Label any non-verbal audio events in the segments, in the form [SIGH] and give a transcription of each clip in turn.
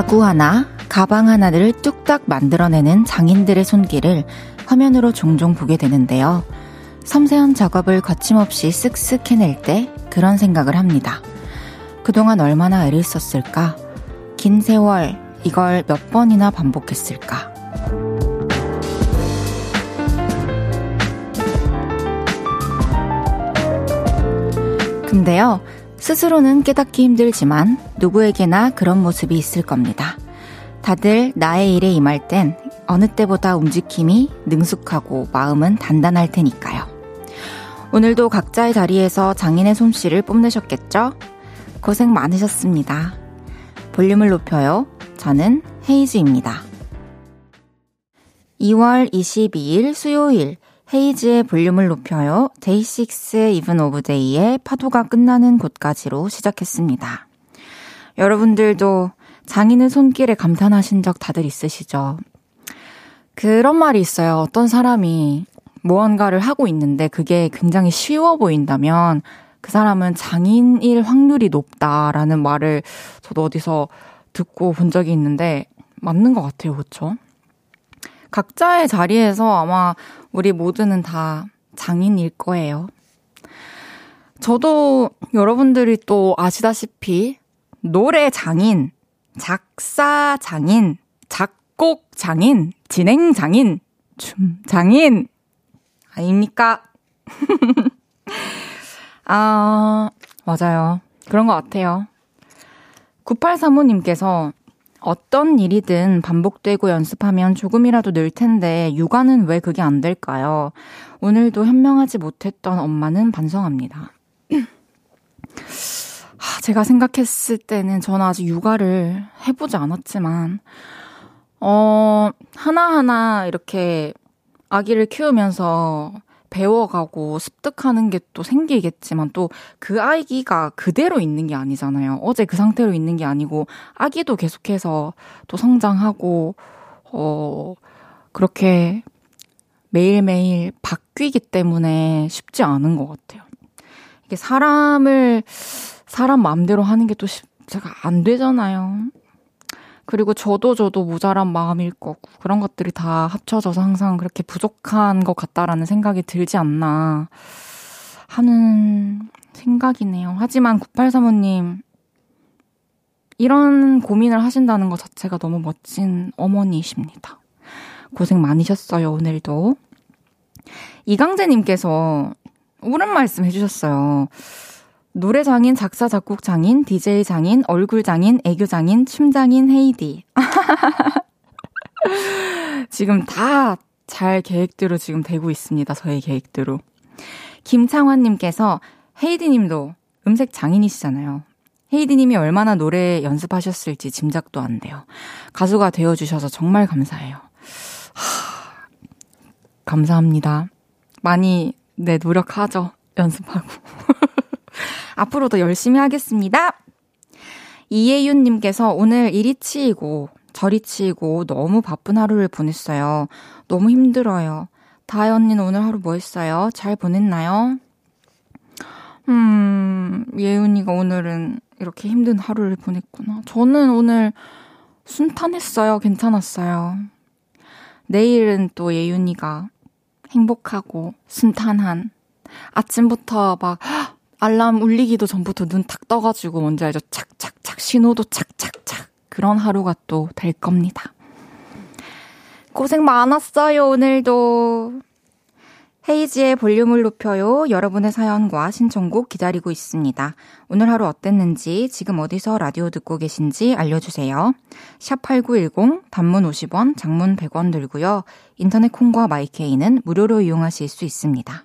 가구 하나, 가방 하나를 뚝딱 만들어내는 장인들의 손길을 화면으로 종종 보게 되는데요. 섬세한 작업을 거침없이 쓱쓱 해낼 때 그런 생각을 합니다. 그동안 얼마나 애를 썼을까? 긴 세월 이걸 몇 번이나 반복했을까? 근데요, 스스로는 깨닫기 힘들지만 누구에게나 그런 모습이 있을 겁니다. 다들 나의 일에 임할 땐 어느 때보다 움직임이 능숙하고 마음은 단단할 테니까요. 오늘도 각자의 자리에서 장인의 솜씨를 뽐내셨겠죠? 고생 많으셨습니다. 볼륨을 높여요. 저는 헤이즈입니다. 2월 22일 수요일 헤이즈의 볼륨을 높여요. DAY6의 Even of Day의 파도가 끝나는 곳까지로 시작했습니다. 여러분들도 장인의 손길에 감탄하신 적 다들 있으시죠? 그런 말이 있어요. 어떤 사람이 무언가를 하고 있는데 그게 굉장히 쉬워 보인다면 그 사람은 장인일 확률이 높다라는 말을 저도 어디서 듣고 본 적이 있는데 맞는 것 같아요. 그렇죠? 각자의 자리에서 아마 우리 모두는 다 장인일 거예요. 저도 여러분들이 또 아시다시피 노래 장인, 작사 장인, 작곡 장인, 진행 장인, 춤 장인 아닙니까? [LAUGHS] 아, 맞아요. 그런 것 같아요. 9835님께서 어떤 일이든 반복되고 연습하면 조금이라도 늘 텐데 육아는 왜 그게 안 될까요? 오늘도 현명하지 못했던 엄마는 반성합니다. [CLEARS THROAT] 제가 생각했을 때는 저는 아직 육아를 해보지 않았지만, 어, 하나하나 이렇게 아기를 키우면서 배워가고 습득하는 게 또 생기겠지만 또 그 아기가 그대로 있는 게 아니잖아요. 어제 그 상태로 있는 게 아니고 아기도 계속해서 또 성장하고 어 그렇게 매일매일 바뀌기 때문에 쉽지 않은 것 같아요. 이게 사람을 사람 마음대로 하는 게또 제가 안 되잖아요. 그리고 저도 저도 모자란 마음일 거고 그런 것들이 다 합쳐져서 항상 그렇게 부족한 것 같다라는 생각이 들지 않나 하는 생각이네요. 하지만 9835님 이런 고민을 하신다는 것 자체가 너무 멋진 어머니이십니다. 고생 많으셨어요, 오늘도. 이강재님께서 옳은 말씀 해주셨어요. 노래 장인, 작사, 작곡 장인, DJ 장인, 얼굴 장인, 애교 장인, 춤 장인, 헤이디. [LAUGHS] 지금 다 잘 계획대로 지금 되고 있습니다. 저의 계획대로. 김창환님께서 헤이디님도 음색 장인이시잖아요. 헤이디님이 얼마나 노래 연습하셨을지 짐작도 안 돼요. 가수가 되어주셔서 정말 감사해요. 하, 감사합니다. 많이, 네, 노력하죠. 연습하고. [LAUGHS] 앞으로도 열심히 하겠습니다. 이예윤님께서 오늘 이리 치이고 저리 치이고 너무 바쁜 하루를 보냈어요. 너무 힘들어요. 다혜 언니는 오늘 하루 뭐 했어요? 잘 보냈나요? 음, 예윤이가 오늘은 이렇게 힘든 하루를 보냈구나. 저는 오늘 순탄했어요. 괜찮았어요. 내일은 또 예윤이가 행복하고 순탄한 아침부터 막 알람 울리기도 전부터 눈 탁 떠가지고 뭔지 알죠? 착착착 신호도 착착착 그런 하루가 또 될 겁니다. 고생 많았어요 오늘도. 헤이지의 볼륨을 높여요. 여러분의 사연과 신청곡 기다리고 있습니다. 오늘 하루 어땠는지, 지금 어디서 라디오 듣고 계신지 알려주세요. 샵8910, 단문 50원, 장문 100원 들고요. 인터넷 콩과 마이케이는 무료로 이용하실 수 있습니다.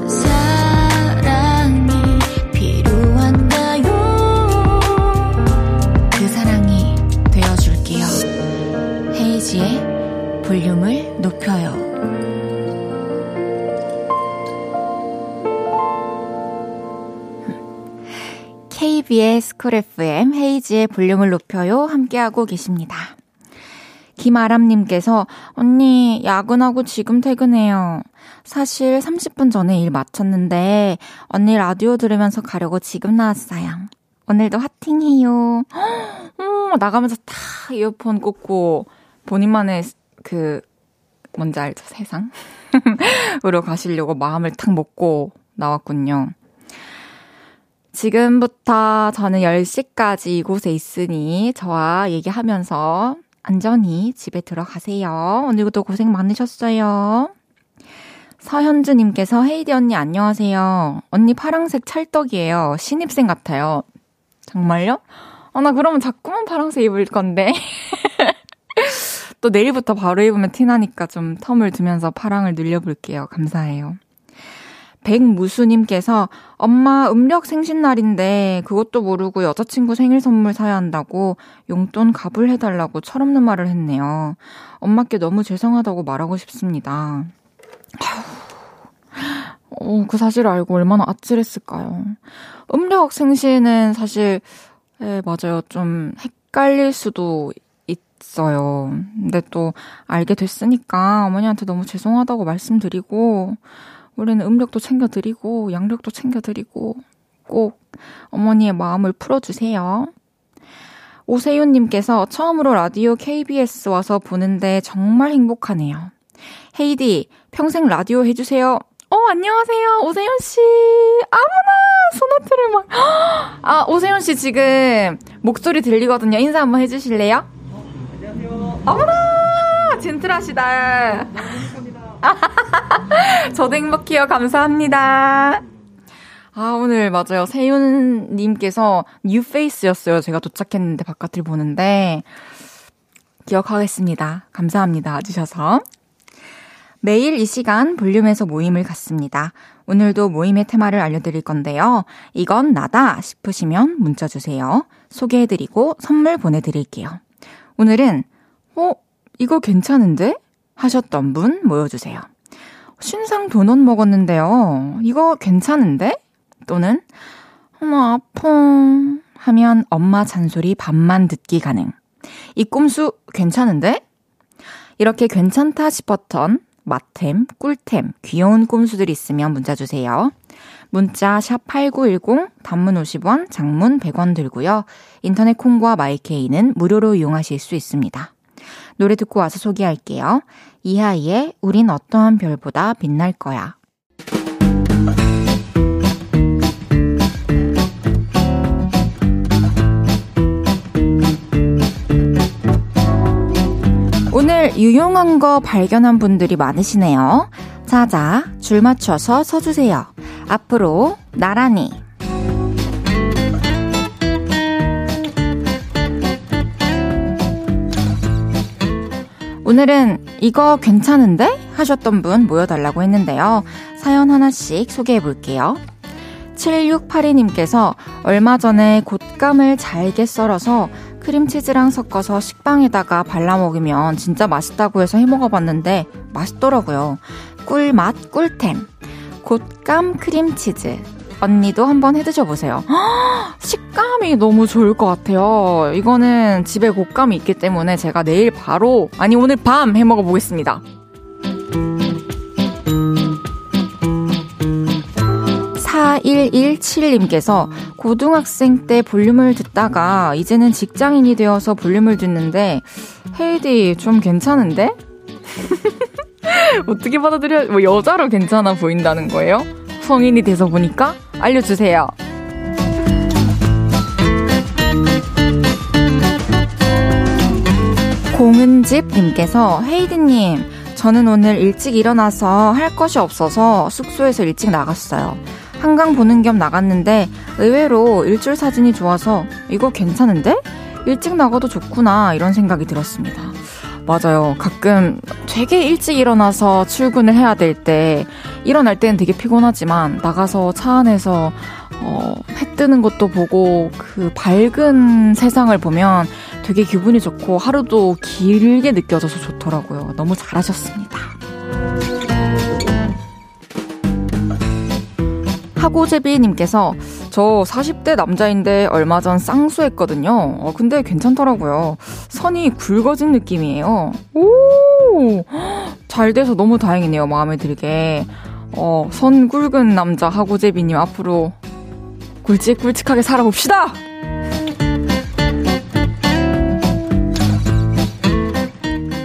KBS Cool FM 헤이즈의 볼륨을 높여요 함께하고 계십니다. 김아람님께서 언니 야근하고 지금 퇴근해요. 사실 30분 전에 일 마쳤는데 언니 라디오 들으면서 가려고 지금 나왔어요. 오늘도 화팅해요. [GASPS] 음, 나가면서 다 이어폰 꽂고 본인만의 그 뭔지 알죠 세상? [LAUGHS] 으로 가시려고 마음을 탁 먹고 나왔군요. 지금부터 저는 10시까지 이곳에 있으니 저와 얘기하면서 안전히 집에 들어가세요. 오늘도 고생 많으셨어요. 서현주님께서 헤이디 언니 안녕하세요. 언니 파랑색 찰떡이에요. 신입생 같아요. 정말요? 아, 나 그러면 자꾸만 파랑색 입을 건데. [LAUGHS] 또 내일부터 바로 입으면 티나니까 좀 텀을 두면서 파랑을 늘려볼게요. 감사해요. 백무수님께서 엄마 음력 생신날인데 그것도 모르고 여자친구 생일 선물 사야 한다고 용돈 값을 해달라고 철없는 말을 했네요. 엄마께 너무 죄송하다고 말하고 싶습니다. 어, 그 사실을 알고 얼마나 아찔했을까요? 음력 생신은 사실, 예, 맞아요. 좀 헷갈릴 수도 있어요. 근데 또 알게 됐으니까 어머니한테 너무 죄송하다고 말씀드리고, 우리는 음력도 챙겨드리고, 양력도 챙겨드리고, 꼭 어머니의 마음을 풀어주세요. 오세윤님께서 처음으로 라디오 KBS 와서 보는데 정말 행복하네요. 헤이디, 평생 라디오 해주세요. 어, 안녕하세요. 오세윤씨. 아무나 소나트를 막. [GASPS] 아, 오세윤씨 지금 목소리 들리거든요. 인사 한번 해주실래요? 어, 안녕하세요. 어머나! 젠틀하시다. [LAUGHS] 저도 행복해요. 감사합니다. 아, 오늘 맞아요. 세윤님께서 뉴페이스였어요. 제가 도착했는데 바깥을 보는데. 기억하겠습니다. 감사합니다. 와주셔서. 매일 이 시간 볼륨에서 모임을 갖습니다. 오늘도 모임의 테마를 알려드릴 건데요. 이건 나다 싶으시면 문자 주세요. 소개해드리고 선물 보내드릴게요. 오늘은, 어, 이거 괜찮은데? 하셨던 분 모여주세요. 신상 도넛 먹었는데요. 이거 괜찮은데? 또는 어머 아파 하면 엄마 잔소리 반만 듣기 가능. 이 꼼수 괜찮은데? 이렇게 괜찮다 싶었던 맛템, 꿀템, 귀여운 꼼수들 있으면 문자 주세요. 문자 샵 8910, 단문 50원, 장문 100원 들고요. 인터넷 콩과 마이케이는 무료로 이용하실 수 있습니다. 노래 듣고 와서 소개할게요. 이하이의 우린 어떠한 별보다 빛날 거야. 오늘 유용한 거 발견한 분들이 많으시네요. 자자, 줄 맞춰서 서주세요. 앞으로 나란히. 오늘은 이거 괜찮은데? 하셨던 분 모여달라고 했는데요. 사연 하나씩 소개해 볼게요. 7682님께서 얼마 전에 곶감을 잘게 썰어서 크림치즈랑 섞어서 식빵에다가 발라 먹으면 진짜 맛있다고 해서 해 먹어봤는데 맛있더라고요. 꿀맛 꿀템. 곶감 크림치즈. 언니도 한번 해 드셔보세요. [GASPS] 식감이 너무 좋을 것 같아요. 이거는 집에 곶감이 있기 때문에 제가 내일 바로, 아니 오늘 밤 해 먹어보겠습니다. 4117님께서 고등학생 때 볼륨을 듣다가 이제는 직장인이 되어서 볼륨을 듣는데 헤이디 좀 괜찮은데? [LAUGHS] 어떻게 받아들여? 뭐 여자로 괜찮아 보인다는 거예요? 성인이 돼서 보니까 알려주세요. 공은집님께서 헤이드님, 저는 오늘 일찍 일어나서 할 것이 없어서 숙소에서 일찍 나갔어요. 한강 보는 겸 나갔는데 의외로 일출 사진이 좋아서 이거 괜찮은데? 일찍 나가도 좋구나 이런 생각이 들었습니다. 맞아요. 가끔 되게 일찍 일어나서 출근을 해야 될 때, 일어날 때는 되게 피곤하지만, 나가서 차 안에서, 어, 해 뜨는 것도 보고, 그 밝은 세상을 보면 되게 기분이 좋고, 하루도 길게 느껴져서 좋더라고요. 너무 잘하셨습니다. 하고제비님께서 저 40대 남자인데 얼마 전 쌍수했거든요. 어, 근데 괜찮더라고요. 선이 굵어진 느낌이에요. 오! 잘 돼서 너무 다행이네요. 마음에 들게. 어, 선 굵은 남자 하고제비님 앞으로 굵직굵직하게 살아봅시다!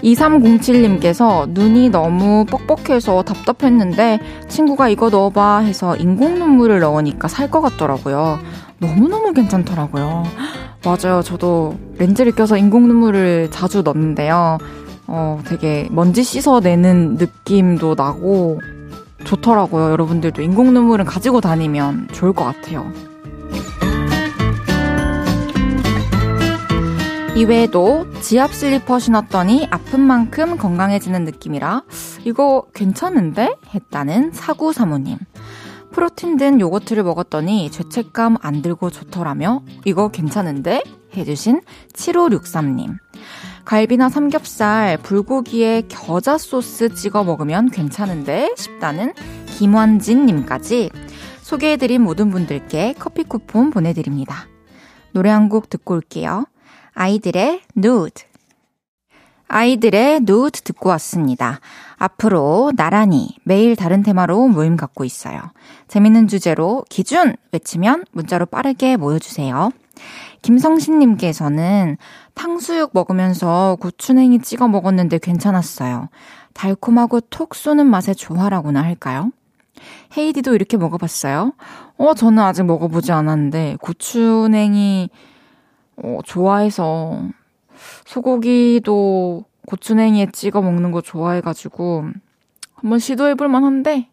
2307님께서 눈이 너무 뻑뻑해서 답답했는데 친구가 이거 넣어봐 해서 인공 눈물을 넣으니까 살 것 같더라고요. 너무너무 괜찮더라고요. 맞아요. 저도 렌즈를 껴서 인공 눈물을 자주 넣는데요. 어, 되게 먼지 씻어내는 느낌도 나고 좋더라고요. 여러분들도 인공 눈물은 가지고 다니면 좋을 것 같아요. 이외에도 지압 슬리퍼 신었더니 아픈 만큼 건강해지는 느낌이라 이거 괜찮은데? 했다는 사구 사모님. 프로틴 든 요거트를 먹었더니 죄책감 안 들고 좋더라며 이거 괜찮은데? 해주신 7563님. 갈비나 삼겹살, 불고기에 겨자 소스 찍어 먹으면 괜찮은데? 싶다는 김완진님까지 소개해드린 모든 분들께 커피 쿠폰 보내드립니다. 노래 한 곡 듣고 올게요. 아이들의 누드. 아이들의 누드 듣고 왔습니다. 앞으로 나란히 매일 다른 테마로 모임 갖고 있어요. 재밌는 주제로 기준 외치면 문자로 빠르게 모여주세요. 김성신님께서는 탕수육 먹으면서 고추냉이 찍어 먹었는데 괜찮았어요. 달콤하고 톡 쏘는 맛의 조화라고나 할까요? 헤이디도 이렇게 먹어봤어요? 어, 저는 아직 먹어보지 않았는데, 고추냉이 어, 좋아해서 소고기도 고추냉이에 찍어 먹는 거 좋아해가지고 한번 시도해볼 만한데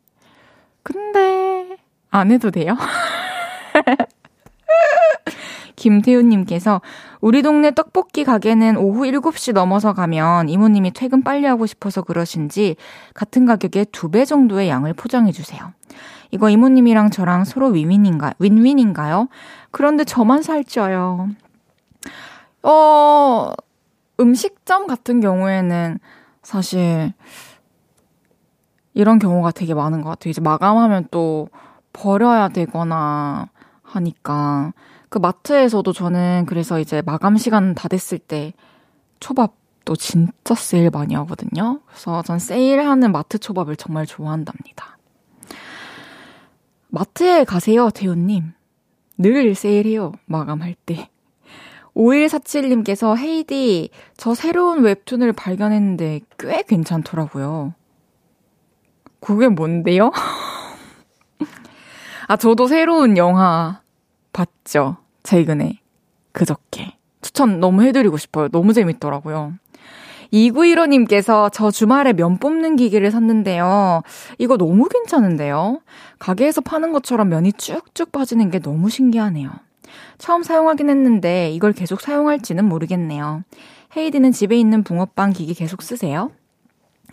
근데 안 해도 돼요? [LAUGHS] 김태훈님께서 우리 동네 떡볶이 가게는 오후 7시 넘어서 가면 이모님이 퇴근 빨리 하고 싶어서 그러신지 같은 가격에 두 배 정도의 양을 포장해주세요. 이거 이모님이랑 저랑 서로 윈윈인가, 윈윈인가요? 그런데 저만 살쪄요. 어, 음식점 같은 경우에는 사실 이런 경우가 되게 많은 것 같아요. 이제 마감하면 또 버려야 되거나 하니까. 그 마트에서도 저는 그래서 이제 마감 시간 다 됐을 때 초밥도 진짜 세일 많이 하거든요. 그래서 전 세일하는 마트 초밥을 정말 좋아한답니다. 마트에 가세요, 태훈님. 늘 세일해요, 마감할 때. 5147님께서 헤이디, 저 새로운 웹툰을 발견했는데 꽤 괜찮더라고요. 그게 뭔데요? [LAUGHS] 아, 저도 새로운 영화 봤죠. 최근에. 그저께. 추천 너무 해드리고 싶어요. 너무 재밌더라고요. 2915님께서 저 주말에 면 뽑는 기계를 샀는데요. 이거 너무 괜찮은데요? 가게에서 파는 것처럼 면이 쭉쭉 빠지는 게 너무 신기하네요. 처음 사용하긴 했는데 이걸 계속 사용할지는 모르겠네요. 헤이디는 집에 있는 붕어빵 기기 계속 쓰세요?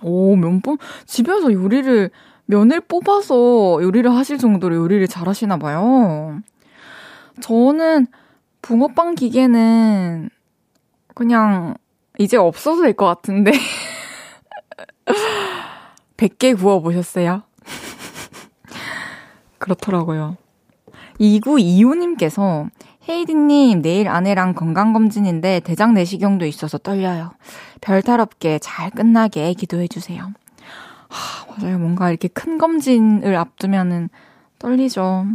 오, 면봉? 집에서 요리를, 면을 뽑아서 요리를 하실 정도로 요리를 잘 하시나 봐요. 저는 붕어빵 기계는 그냥 이제 없어도 될것 같은데. [LAUGHS] 100개 구워보셨어요? [LAUGHS] 그렇더라고요. 2925님께서 헤이디님, 내일 아내랑 건강검진인데 대장 내시경도 있어서 떨려요. 별탈 없게 잘 끝나게 기도해주세요. 하, 맞아요. 뭔가 이렇게 큰 검진을 앞두면은 떨리죠.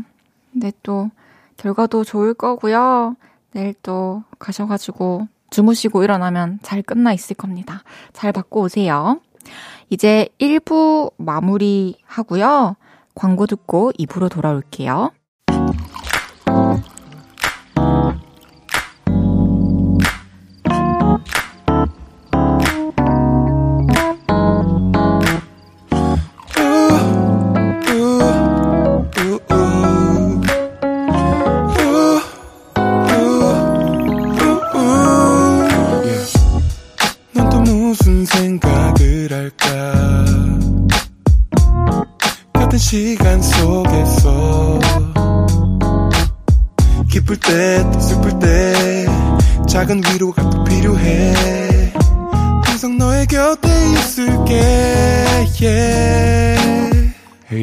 근데 또 결과도 좋을 거고요. 내일 또 가셔가지고 주무시고 일어나면 잘 끝나 있을 겁니다. 잘 받고 오세요. 이제 1부 마무리 하고요. 광고 듣고 2부로 돌아올게요.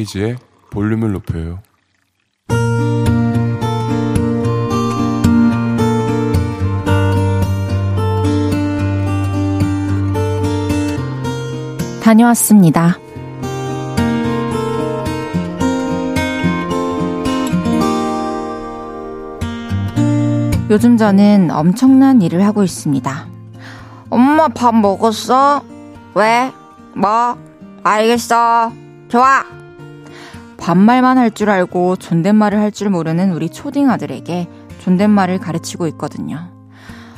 이미지의 볼륨을 높여요. 다녀왔습니다. 요즘 저는 엄청난 일을 하고 있습니다. 엄마 밥 먹었어? 왜? 뭐? 알겠어. 좋아. 반말만 할 줄 알고 존댓말을 할 줄 모르는 우리 초딩 아들에게 존댓말을 가르치고 있거든요.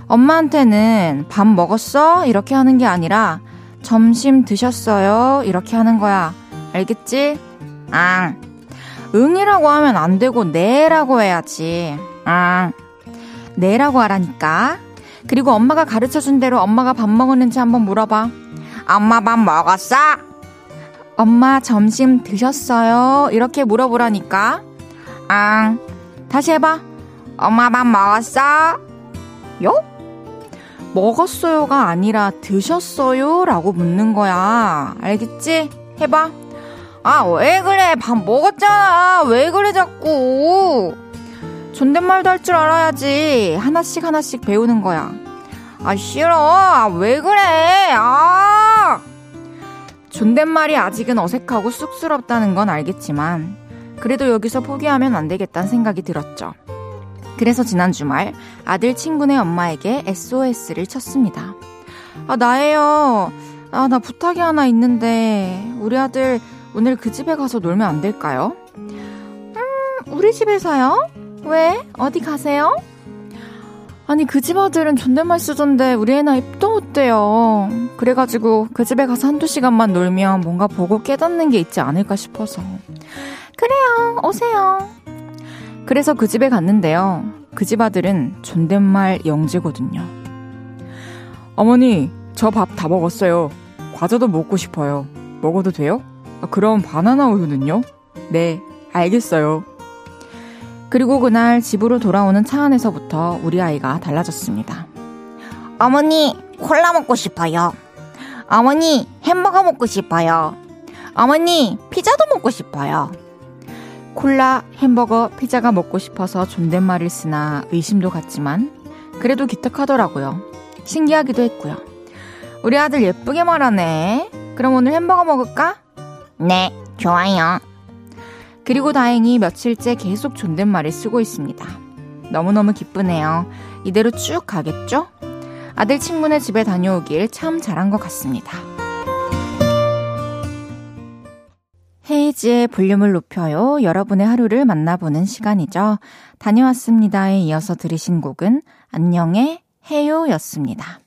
엄마한테는 밥 먹었어? 이렇게 하는 게 아니라 점심 드셨어요? 이렇게 하는 거야. 알겠지? 앙. 응이라고 하면 안 되고 네라고 해야지. 앙. 네라고 하라니까. 그리고 엄마가 가르쳐 준 대로 엄마가 밥 먹었는지 한번 물어봐. 엄마 밥 먹었어? 엄마 점심 드셨어요? 이렇게 물어보라니까. 앙. 다시 해봐. 엄마 밥 먹었어? 요? 먹었어요가 아니라 드셨어요? 라고 묻는 거야. 알겠지? 해봐. 아, 왜 그래? 밥 먹었잖아. 왜 그래, 자꾸. 존댓말도 할 줄 알아야지. 하나씩 하나씩 배우는 거야. 아, 싫어. 아, 왜 그래? 아! 존댓말이 아직은 어색하고 쑥스럽다는 건 알겠지만, 그래도 여기서 포기하면 안 되겠다는 생각이 들었죠. 그래서 지난 주말 아들 친구네 엄마에게 SOS를 쳤습니다. 아, 나예요. 아, 나 부탁이 하나 있는데, 우리 아들 오늘 그 집에 가서 놀면 안 될까요? 음, 우리 집에서요? 왜? 어디 가세요? 아니, 그 집 아들은 존댓말 쓰던데, 우리 애나 입도 못돼요. 그래가지고, 그 집에 가서 한두 시간만 놀면 뭔가 보고 깨닫는 게 있지 않을까 싶어서. 그래요, 오세요. 그래서 그 집에 갔는데요. 그 집 아들은 존댓말 영재거든요. 어머니, 저 밥 다 먹었어요. 과자도 먹고 싶어요. 먹어도 돼요? 아, 그럼 바나나 우유는요? 네, 알겠어요. 그리고 그날 집으로 돌아오는 차 안에서부터 우리 아이가 달라졌습니다. 어머니, 콜라 먹고 싶어요. 어머니, 햄버거 먹고 싶어요. 어머니, 피자도 먹고 싶어요. 콜라, 햄버거, 피자가 먹고 싶어서 존댓말을 쓰나 의심도 갔지만 그래도 기특하더라고요. 신기하기도 했고요. 우리 아들 예쁘게 말하네. 그럼 오늘 햄버거 먹을까? 네, 좋아요. 그리고 다행히 며칠째 계속 존댓말을 쓰고 있습니다. 너무너무 기쁘네요. 이대로 쭉 가겠죠? 아들 친구네 집에 다녀오길 참 잘한 것 같습니다. 헤이지의 볼륨을 높여요. 여러분의 하루를 만나보는 시간이죠. 다녀왔습니다에 이어서 들으신 곡은 안녕의 해요 였습니다.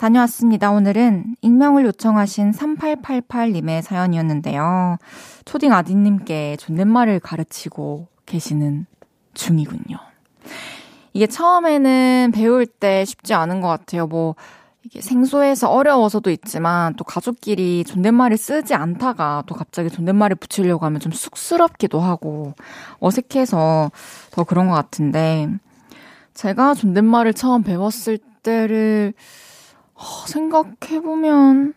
다녀왔습니다. 오늘은 익명을 요청하신 3888님의 사연이었는데요. 초딩 아디님께 존댓말을 가르치고 계시는 중이군요. 이게 처음에는 배울 때 쉽지 않은 것 같아요. 뭐, 이게 생소해서 어려워서도 있지만 또 가족끼리 존댓말을 쓰지 않다가 또 갑자기 존댓말을 붙이려고 하면 좀 쑥스럽기도 하고 어색해서 더 그런 것 같은데 제가 존댓말을 처음 배웠을 때를 어, 생각해보면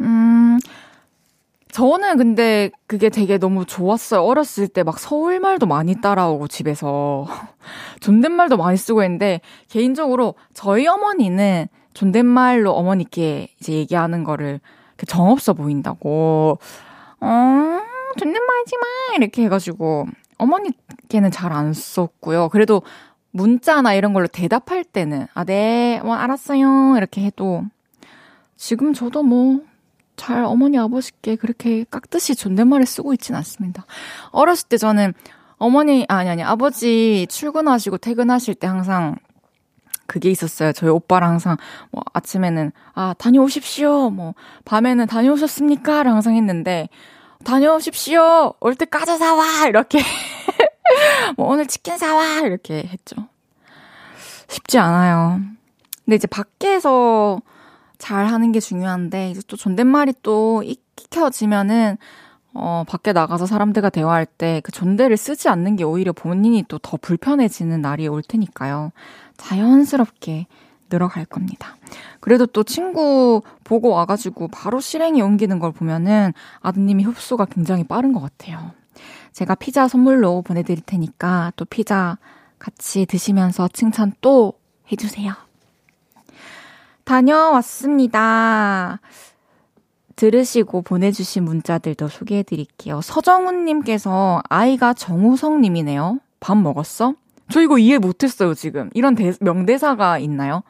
음 저는 근데 그게 되게 너무 좋았어요. 어렸을 때 막 서울말도 많이 따라오고 집에서 [LAUGHS] 존댓말도 많이 쓰고 했는데 개인적으로 저희 어머니는 존댓말로 어머니께 이제 얘기하는 거를 정없어 보인다고 어 존댓말하지 마 이렇게 해가지고 어머니께는 잘 안 썼고요. 그래도 문자나 이런 걸로 대답할 때는 아 네 뭐 알았어요 이렇게 해도 지금 저도 뭐 잘 어머니 아버지께 그렇게 깍듯이 존댓말을 쓰고 있진 않습니다. 어렸을 때 저는 어머니 아니 아니 아버지 출근하시고 퇴근하실 때 항상 그게 있었어요. 저희 오빠랑 항상 뭐 아침에는 아 다녀오십시오. 뭐 밤에는 다녀오셨습니까?를 항상 했는데 다녀오십시오. 올 때 까자 사와 이렇게 [LAUGHS] [LAUGHS] 뭐 오늘 치킨 사와 이렇게 했죠. 쉽지 않아요. 근데 이제 밖에서 잘 하는 게 중요한데, 이제 또 존댓말이 또 익혀지면은, 어, 밖에 나가서 사람들과 대화할 때 그 존대를 쓰지 않는 게 오히려 본인이 또 더 불편해지는 날이 올 테니까요. 자연스럽게 늘어갈 겁니다. 그래도 또 친구 보고 와가지고 바로 실행에 옮기는 걸 보면은 아드님이 흡수가 굉장히 빠른 것 같아요. 제가 피자 선물로 보내드릴 테니까 또 피자 같이 드시면서 칭찬 또 해주세요. 다녀왔습니다. 들으시고 보내주신 문자들도 소개해 드릴게요. 서정훈님께서 아이가 정우성님이네요. 밥 먹었어? 저 이거 이해 못했어요, 지금. 이런 대, 명대사가 있나요?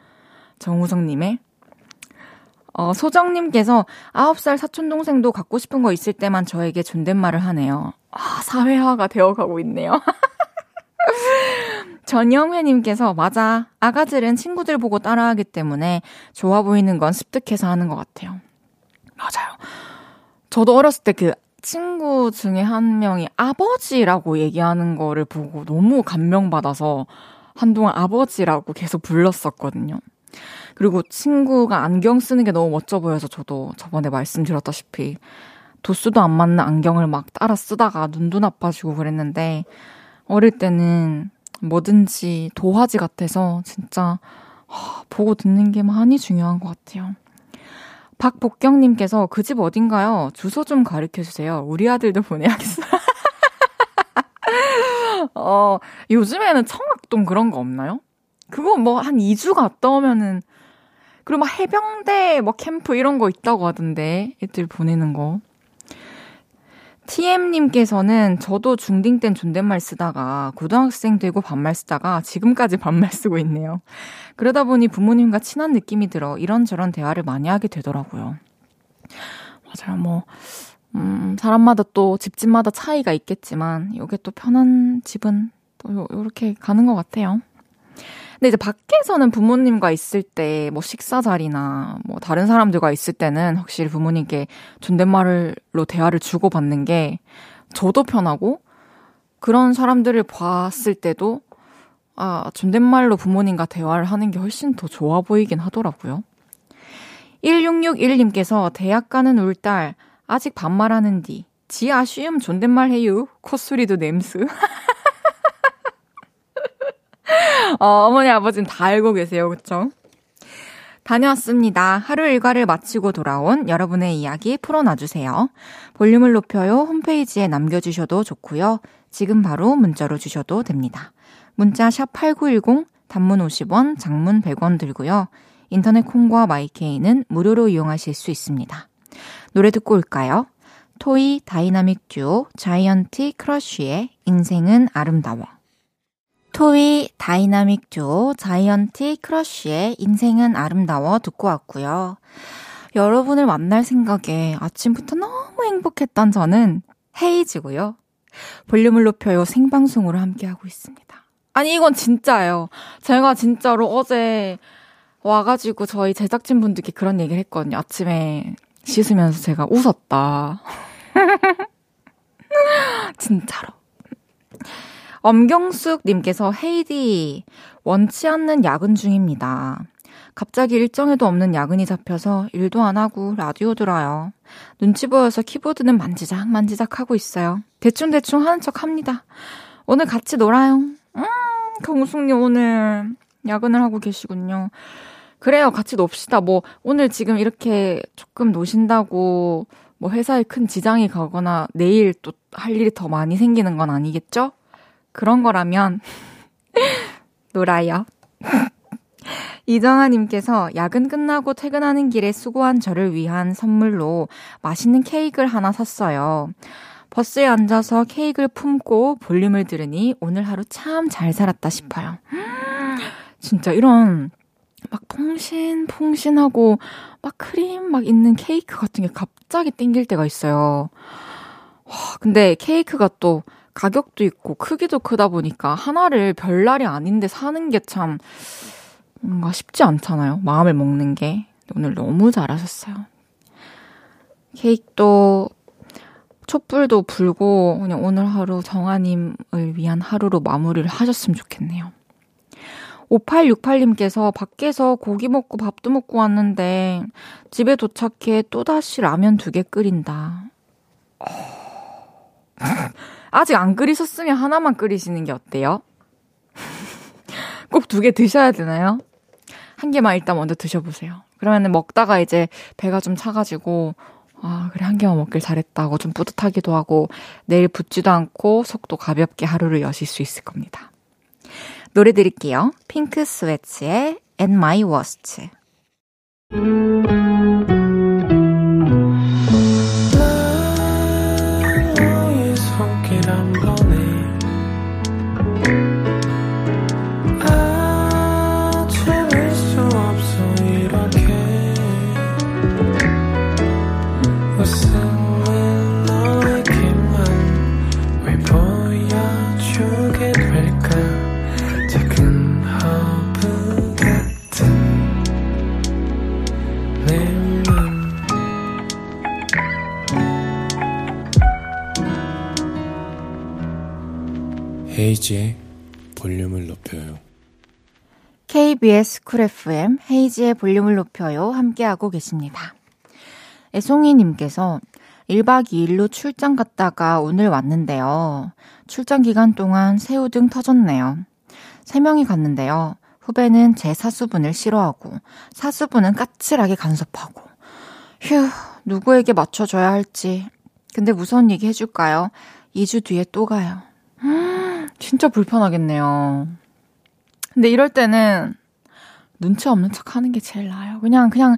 정우성님의. 어, 소정님께서 9살 사촌동생도 갖고 싶은 거 있을 때만 저에게 존댓말을 하네요. 아, 사회화가 되어가고 있네요. [LAUGHS] 전영회님께서 맞아. 아가들은 친구들 보고 따라하기 때문에 좋아 보이는 건 습득해서 하는 것 같아요. 맞아요. 저도 어렸을 때 그 친구 중에 한 명이 아버지라고 얘기하는 거를 보고 너무 감명받아서 한동안 아버지라고 계속 불렀었거든요. 그리고 친구가 안경 쓰는 게 너무 멋져 보여서 저도 저번에 말씀드렸다시피 도수도 안 맞는 안경을 막 따라 쓰다가 눈도 나빠지고 그랬는데 어릴 때는 뭐든지 도화지 같아서 진짜 보고 듣는 게 많이 중요한 것 같아요. 박복경님께서 그 집 어딘가요? 주소 좀 가르쳐 주세요. 우리 아들도 보내야겠어요. [LAUGHS] 어, 요즘에는 청학동 그런 거 없나요? 그거 뭐 한 2주 갔다 오면은, 그리고 막 해병대 뭐 캠프 이런 거 있다고 하던데, 애들 보내는 거. TM님께서는 저도 중딩 땐 존댓말 쓰다가 고등학생 되고 반말 쓰다가 지금까지 반말 쓰고 있네요. 그러다 보니 부모님과 친한 느낌이 들어 이런저런 대화를 많이 하게 되더라고요. 맞아요. 뭐, 음, 사람마다 또 집집마다 차이가 있겠지만, 이게 또 편한 집은 또 요, 요렇게 가는 것 같아요. 근데 이제 밖에서는 부모님과 있을 때 뭐 식사 자리나 뭐 다른 사람들과 있을 때는 확실히 부모님께 존댓말로 대화를 주고받는 게 저도 편하고 그런 사람들을 봤을 때도 아, 존댓말로 부모님과 대화를 하는 게 훨씬 더 좋아 보이긴 하더라고요. 1661님께서 대학 가는 울 딸 아직 반말하는 뒤. 지 아쉬움 존댓말 해요. 콧소리도 냄새. [LAUGHS] 어, 어머니, 아버지는 다 알고 계세요. 그쵸? 다녀왔습니다. 하루 일과를 마치고 돌아온 여러분의 이야기 풀어놔주세요. 볼륨을 높여요. 홈페이지에 남겨주셔도 좋고요. 지금 바로 문자로 주셔도 됩니다. 문자 샵 8910, 단문 50원, 장문 100원 들고요. 인터넷 콩과 my K는 무료로 이용하실 수 있습니다. 노래 듣고 올까요? 토이 다이나믹 듀오 자이언티 크러쉬의 인생은 아름다워. 토이 다이나믹 듀오 자이언티 크러쉬의 인생은 아름다워 듣고 왔고요. 여러분을 만날 생각에 아침부터 너무 행복했던 저는 헤이즈고요. 볼륨을 높여요 생방송으로 함께하고 있습니다. 아니 이건 진짜예요. 제가 진짜로 어제 와가지고 저희 제작진 분들께 그런 얘기를 했거든요. 아침에 씻으면서 제가 웃었다. [LAUGHS] 진짜로. 엄경숙님께서 헤이디 원치 않는 야근 중입니다. 갑자기 일정에도 없는 야근이 잡혀서 일도 안 하고 라디오 들어요. 눈치 보여서 키보드는 만지작 만지작 하고 있어요. 대충대충 하는 척 합니다. 오늘 같이 놀아요. 음, 경숙님 오늘 야근을 하고 계시군요. 그래요. 같이 놉시다. 뭐, 오늘 지금 이렇게 조금 노신다고 뭐 회사에 큰 지장이 가거나 내일 또 할 일이 더 많이 생기는 건 아니겠죠? 그런 거라면 [LAUGHS] 놀아요. [LAUGHS] 이정아님께서 야근 끝나고 퇴근하는 길에 수고한 저를 위한 선물로 맛있는 케이크를 하나 샀어요. 버스에 앉아서 케이크를 품고 볼륨을 들으니 오늘 하루 참 잘 살았다 싶어요. [GASPS] 진짜 이런 막 퐁신퐁신하고 막 크림 막 있는 케이크 같은 게 갑자기 땡길 때가 있어요. 와, 근데 케이크가 또 가격도 있고 크기도 크다 보니까 하나를 별날이 아닌데 사는 게 참 뭔가 쉽지 않잖아요. 마음을 먹는 게. 오늘 너무 잘하셨어요. 케이크도 촛불도 불고 그냥 오늘 하루 정아님을 위한 하루로 마무리를 하셨으면 좋겠네요. 5868님께서 밖에서 고기 먹고 밥도 먹고 왔는데 집에 도착해 또다시 라면 두 개 끓인다. [LAUGHS] 아직 안 끓이셨으면 하나만 끓이시는 게 어때요? [LAUGHS] 꼭 두 개 드셔야 되나요? 한 개만 일단 먼저 드셔보세요. 그러면 먹다가 이제 배가 좀 차가지고, 아, 그래, 한 개만 먹길 잘했다고 좀 뿌듯하기도 하고, 내일 붓지도 않고 속도 가볍게 하루를 여실 수 있을 겁니다. 노래 드릴게요. 핑크 스웨츠의 At My Worst. 헤이지의 볼륨을 높여요. KBS 쿨 FM 헤이지의 볼륨을 높여요. 함께하고 계십니다. 애송이님께서 1박 2일로 출장 갔다가 오늘 왔는데요. 출장 기간 동안 새우 등 터졌네요. 3명이 갔는데요. 후배는 제 사수분을 싫어하고, 사수분은 까칠하게 간섭하고. 휴, 누구에게 맞춰줘야 할지. 근데 무서운 얘기 해줄까요? 2주 뒤에 또 가요. 진짜 불편하겠네요. 근데 이럴 때는 눈치 없는 척 하는 게 제일 나아요. 그냥, 그냥,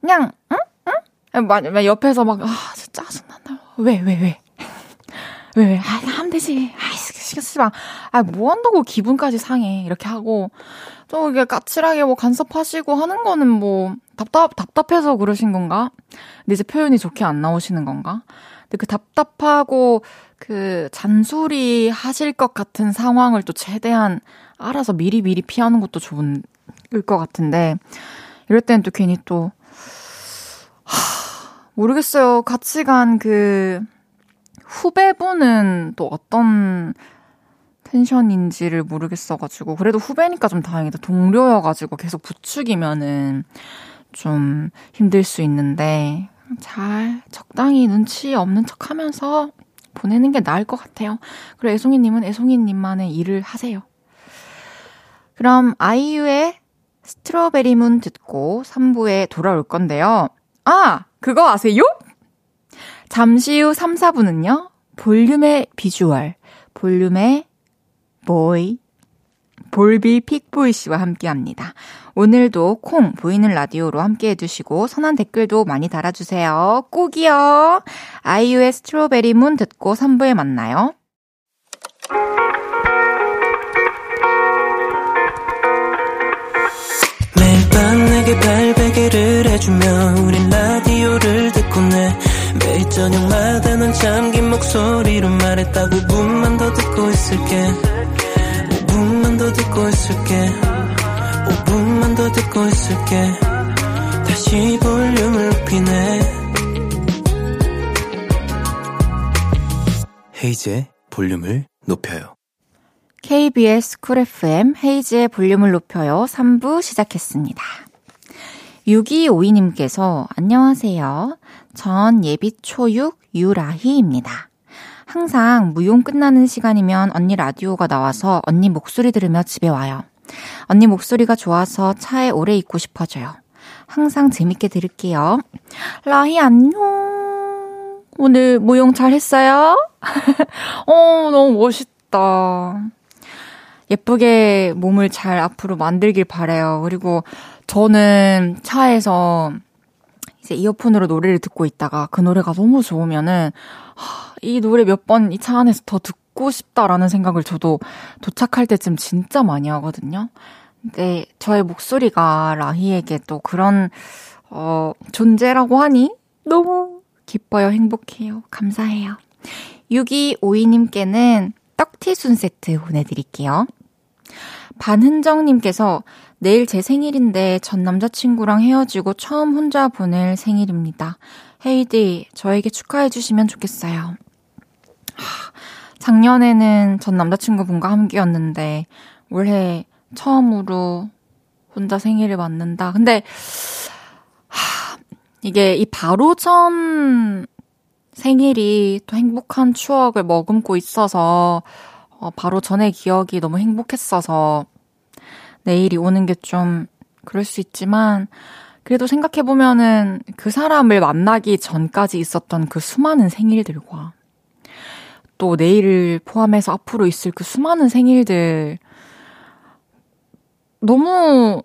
그냥, 응? 응? 막, 옆에서 막, 아, 진짜 짜증난다. 왜, 왜, 왜? [LAUGHS] 왜, 왜? 아, 하면 되지. 아이, 쓰지 마. 아, 뭐 한다고 기분까지 상해. 이렇게 하고, 좀 이게 까칠하게 뭐 간섭하시고 하는 거는 뭐, 답답, 답답해서 그러신 건가? 근데 이제 표현이 좋게 안 나오시는 건가? 근데 그 답답하고 그 잔소리 하실 것 같은 상황을 또 최대한 알아서 미리 미리 피하는 것도 좋은, 것 같은데, 이럴 땐또 괜히 또, 하, 모르겠어요. 같이 간 그, 후배분은 또 어떤 텐션인지를 모르겠어가지고, 그래도 후배니까 좀 다행이다. 동료여가지고 계속 부추기면은 좀 힘들 수 있는데, 잘 적당히 눈치 없는 척 하면서 보내는 게 나을 것 같아요. 그리고 애송이님은 애송이님만의 일을 하세요. 그럼 아이유의 스트로베리 문 듣고 3부에 돌아올 건데요. 아! 그거 아세요? 잠시 후 3, 4부는요. 볼륨의 비주얼, 볼륨의 보이, 볼비 픽보이 씨와 함께 합니다. 오늘도 콩 보이는 라디오로 함께 해주시고 선한 댓글도 많이 달아주세요. 꼭이요. 아이유의 스트로베리 문 듣고 3부에 만나요. 내게 발베개를 해주며 우린 라디오를 듣고 내 매일 저녁마다 넌 잠긴 목소리로 말했다 5분만 더 듣고 있을게 5분만 더 듣고 있을게 5분만 더 듣고 있을게 다시 볼륨을 높이네 헤이즈의 볼륨을 높여요. KBS 쿨 FM 헤이즈의 볼륨을 높여요. 3부 시작했습니다. 6252님께서 안녕하세요. 전 예비 초육 유라희입니다. 항상 무용 끝나는 시간이면 언니 라디오가 나와서 언니 목소리 들으며 집에 와요. 언니 목소리가 좋아서 차에 오래 있고 싶어져요. 항상 재밌게 들을게요. 라희 안녕. 오늘 무용 잘 했어요? [LAUGHS] 어, 너무 멋있다. 예쁘게 몸을 잘 앞으로 만들길 바래요. 그리고 저는 차에서 이제 이어폰으로 노래를 듣고 있다가 그 노래가 너무 좋으면은 하, 이 노래 몇 번 이 차 안에서 더 듣고 싶다라는 생각을 저도 도착할 때쯤 진짜 많이 하거든요. 근데 저의 목소리가 라희에게 또 그런 어 존재라고 하니 너무 기뻐요. 행복해요. 감사해요. 6252님께는 떡티순 세트 보내드릴게요. 반흔정님께서 내일 제 생일인데 전 남자친구랑 헤어지고 처음 혼자 보낼 생일입니다. 헤이디, 저에게 축하해주시면 좋겠어요. 하, 작년에는 전 남자친구분과 함께였는데 올해 처음으로 혼자 생일을 맞는다. 근데 하, 이게 이 바로 전 생일이 또 행복한 추억을 머금고 있어서 어, 바로 전의 기억이 너무 행복했어서 내일이 오는 게 좀 그럴 수 있지만 그래도 생각해보면은 그 사람을 만나기 전까지 있었던 그 수많은 생일들과 또 내일을 포함해서 앞으로 있을 그 수많은 생일들 너무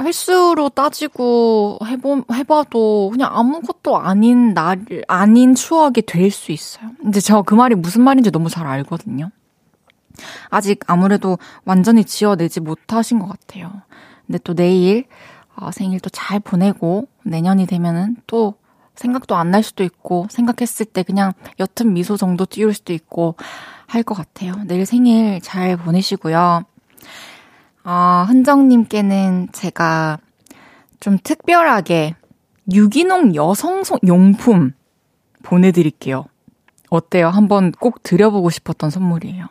횟수로 따지고 해보, 해봐도 그냥 아무것도 아닌 날, 아닌 추억이 될 수 있어요. 근데 저 그 말이 무슨 말인지 너무 잘 알거든요. 아직 아무래도 완전히 지어내지 못하신 것 같아요. 근데 또 내일 어, 생일 또 잘 보내고 내년이 되면은 또 생각도 안 날 수도 있고 생각했을 때 그냥 옅은 미소 정도 띄울 수도 있고 할 것 같아요. 내일 생일 잘 보내시고요. 어, 흔정님께는 제가 좀 특별하게 유기농 여성 용품 보내드릴게요. 어때요? 한번 꼭 드려보고 싶었던 선물이에요.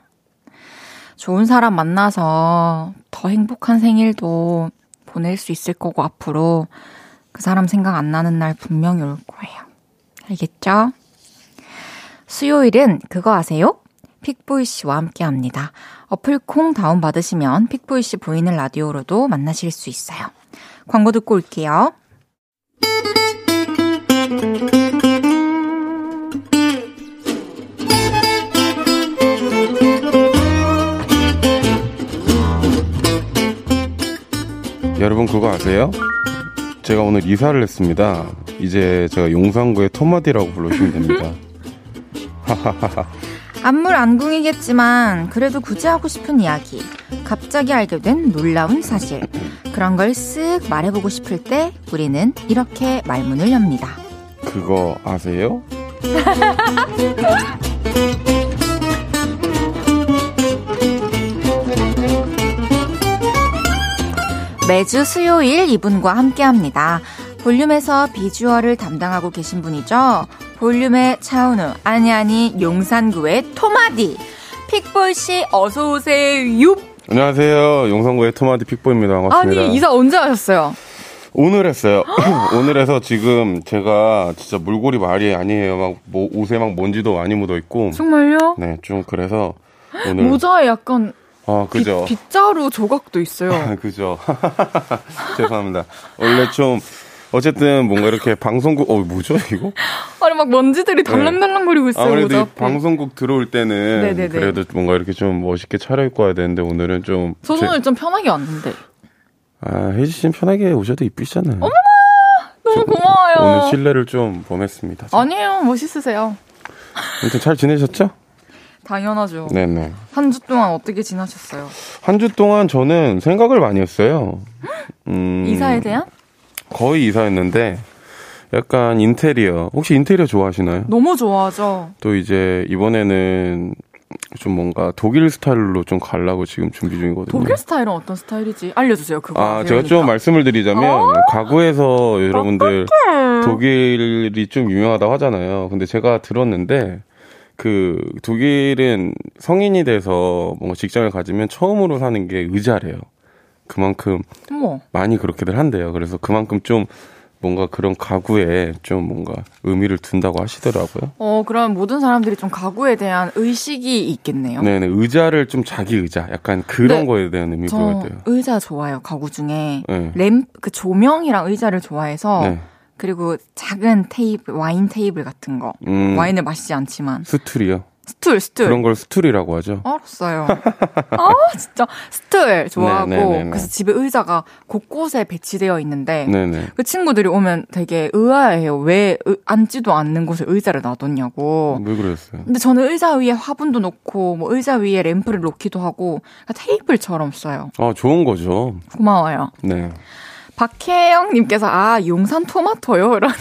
좋은 사람 만나서 더 행복한 생일도 보낼 수 있을 거고, 앞으로 그 사람 생각 안 나는 날 분명히 올 거예요. 알겠죠? 수요일은 그거 아세요? 픽보이 씨와 함께 합니다. 어플 콩 다운받으시면 픽보이 씨 보이는 라디오로도 만나실 수 있어요. 광고 듣고 올게요. 여러분 그거 아세요? 제가 오늘 이사를 했습니다. 이제 제가 용산구의 토마디라고 불러주시면 됩니다. [LAUGHS] 안물 안궁이겠지만 그래도 굳이 하고 싶은 이야기. 갑자기 알게 된 놀라운 사실. 그런 걸 쓱 말해보고 싶을 때 우리는 이렇게 말문을 엽니다. 그거 아세요? [LAUGHS] 매주 수요일 이분과 함께 합니다. 볼륨에서 비주얼을 담당하고 계신 분이죠. 볼륨의 차은우, 아니 아니 용산구의 토마디. 픽볼 씨 어서 오세요. 안녕하세요. 용산구의 토마디 픽보입니다. 반갑습니다. 아니 이사 언제 하셨어요? 오늘 했어요. [LAUGHS] 오늘 해서 지금 제가 진짜 물골이 말이 아니에요. 막 뭐, 옷에 막 먼지도 많이 묻어 있고. 정말요? 네, 좀 그래서 오늘 모자에 약간 아, 그죠. 빗, 빗자루 조각도 있어요. 아, [LAUGHS] 그죠. [LAUGHS] 죄송합니다. 원래 좀 어쨌든 뭔가 이렇게 방송국 어 뭐죠 이거? 아니 막 먼지들이 덜렁덜렁거리고 있어요. 아무래도 모자. 방송국 들어올 때는 네네네. 그래도 뭔가 이렇게 좀 멋있게 차려입고 와야 되는데 오늘은 좀저 제- 오늘 좀 편하게 왔는데. 아 혜지 씨는 편하게 오셔도 이쁘시잖아요. 너무 고마워요. 오늘 신뢰를 좀 범했습니다. 아니에요. 멋있으세요. 아무튼 잘 지내셨죠? 당연하죠. 네네. 한 주 동안 어떻게 지나셨어요? 한 주 동안 저는 생각을 많이 했어요. 음, 이사에 대한? 거의 이사했는데 약간 인테리어 혹시 인테리어 좋아하시나요? 너무 좋아하죠. 또 이제 이번에는 좀 뭔가 독일 스타일로 좀 가려고 지금 준비 중이거든요. 독일 스타일은 어떤 스타일이지? 알려주세요. 그거. 아, 제가 좀 말씀을 드리자면 어? 가구에서 여러분들 독일이 좀 유명하다고 하잖아요. 근데 제가 들었는데 그 독일은 성인이 돼서 뭔가 직장을 가지면 처음으로 사는 게 의자래요. 그만큼 어머. 많이 그렇게들 한대요. 그래서 그만큼 좀 뭔가 그런 가구에 좀 뭔가 의미를 둔다고 하시더라고요. 어, 그럼 모든 사람들이 좀 가구에 대한 의식이 있겠네요. 네네 의자를 좀 자기 의자 약간 그런 네. 거에 대한 의미가 저 돼요. 의자 좋아요. 가구 중에 네. 램, 그 조명이랑 의자를 좋아해서 네. 그리고 작은 테이블, 와인 테이블 같은 거. 음, 와인을 마시지 않지만 스툴이요. 스툴, 스툴. 그런 걸 스툴이라고 하죠. 알았어요. [LAUGHS] 아, 진짜. 스툴 좋아하고. 네, 네, 네, 네. 그래서 집에 의자가 곳곳에 배치되어 있는데. 네네. 그 친구들이 오면 되게 의아해요. 왜 의- 앉지도 않는 곳에 의자를 놔뒀냐고. 왜 그러셨어요? 근데 저는 의자 위에 화분도 놓고, 뭐 의자 위에 램프를 놓기도 하고, 그러니까 테이블처럼 써요. 아, 좋은 거죠. 고마워요. 네. 박혜영님께서, 아, 용산 토마토요? 이런.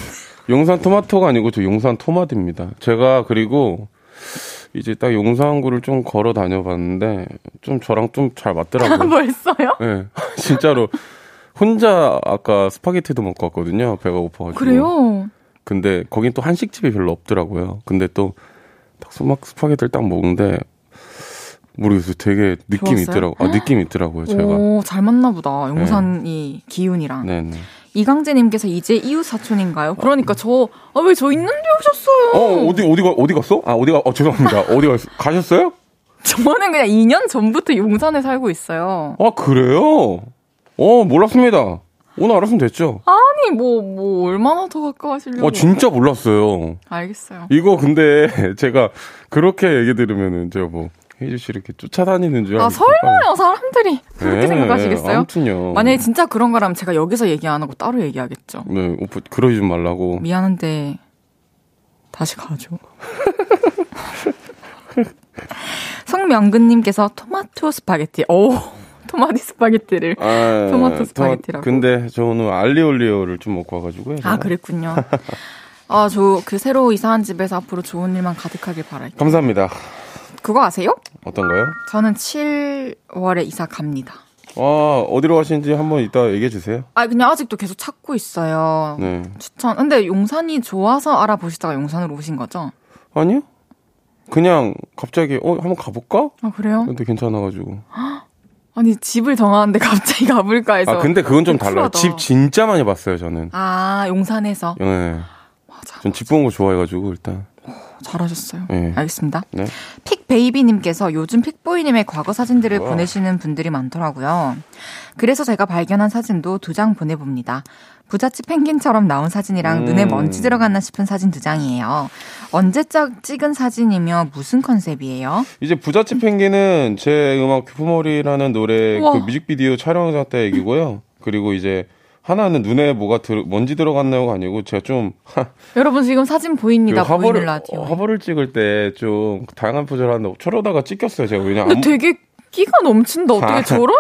용산 토마토가 아니고 저 용산 토마토입니다. 제가 그리고 이제 딱 용산구를 좀 걸어 다녀봤는데 좀 저랑 좀 잘 맞더라고요. [LAUGHS] 벌써요? 네. [LAUGHS] 진짜로. 혼자 아까 스파게티도 먹고 왔거든요. 배가 고파가지고. 그래요? 근데 거긴 또 한식집이 별로 없더라고요. 근데 또 딱 소막 스파게티를 딱 먹는데 모르겠어요. 되게 느낌이? 있더라고. 아, 느낌이 있더라고요. 제가. 오, 잘 맞나 보다. 용산이 기운이랑. 네 네. 이강재님께서 이제 이웃 사촌인가요? 그러니까 저, 아, 왜 저 있는데 오셨어요? 어, 어디, 어디, 가, 어디 갔어? 아, 어디 가, 어, 죄송합니다. [LAUGHS] 어디 가, 가셨어요? 저는 그냥 2년 전부터 용산에 살고 있어요. 아, 그래요? 어, 몰랐습니다. 오늘 알았으면 됐죠. 아니, 뭐, 뭐, 얼마나 더 가까워하시려고. 어, 진짜 몰랐어요. 알겠어요. 이거 근데 [LAUGHS] 제가 그렇게 얘기 들으면은 제가 뭐, 혜주 씨 이렇게 쫓아다니는 줄 아, 알고. 설마요, 사람들이. 그렇게 네, 생각하시겠어요? 아무튼요. 만약에 진짜 그런 거라면 제가 여기서 얘기 안 하고 따로 얘기하겠죠. 네, 오빠, 그러지 좀 말라고. 미안한데, 다시 가죠. [LAUGHS] 송명근님께서 토마토 스파게티. 오, 토마티 스파게티를. 아, 토마토 스파게티라고. 근데 저 오늘 알리올리오를 좀 먹고 와가지고요. 아, 그랬군요. [LAUGHS] 아, 저 그 새로 이사한 집에서 앞으로 좋은 일만 가득하길 바랄게요. 감사합니다. 그거 아세요? 어떤 거요? 저는 7월에 이사 갑니다. 아, 어디로 가시는지 한번 이따 얘기해 주세요. 아, 그냥 아직도 계속 찾고 있어요. 네. 추천. 근데 용산이 좋아서 알아보시다가 용산으로 오신 거죠? 아니요? 그냥 갑자기 어 한번 가볼까? 아, 그래요? 근데 괜찮아가지고. [GASPS] 아니, 집을 정하는데 갑자기 가볼까 해서. 아 근데 그건 좀 달라요. 쿨하다. 집 진짜 많이 봤어요 저는. 아, 용산에서. 예. 맞아. 전 집 보는 거 좋아해가지고 일단. 잘하셨어요. 네. 알겠습니다. 네. 픽베이비님께서 요즘 픽보이님의 과거 사진들을 우와. 보내시는 분들이 많더라고요. 그래서 제가 발견한 사진도 두 장 보내봅니다. 부잣집 펭귄처럼 나온 사진이랑 음. 눈에 먼지 들어갔나 싶은 사진 두 장이에요. 언제적 찍은 사진이며 무슨 컨셉이에요? 이제 부잣집 펭귄은 제 음악 규프머리라는 노래 우와. 그 뮤직비디오 촬영장 때 얘기고요. 그리고 이제 하나는 눈에 뭐가 들, 먼지 들어갔나요가 아니고 제가 좀 여러분 지금 사진 보입니다. 그 화보를 라디오. 어, 화보를 찍을 때 좀 다양한 포즈를 하는데 저러다가 찍혔어요. 제가 왜냐 안, 근데 되게 끼가 넘친다. 어떻게 아. 저런?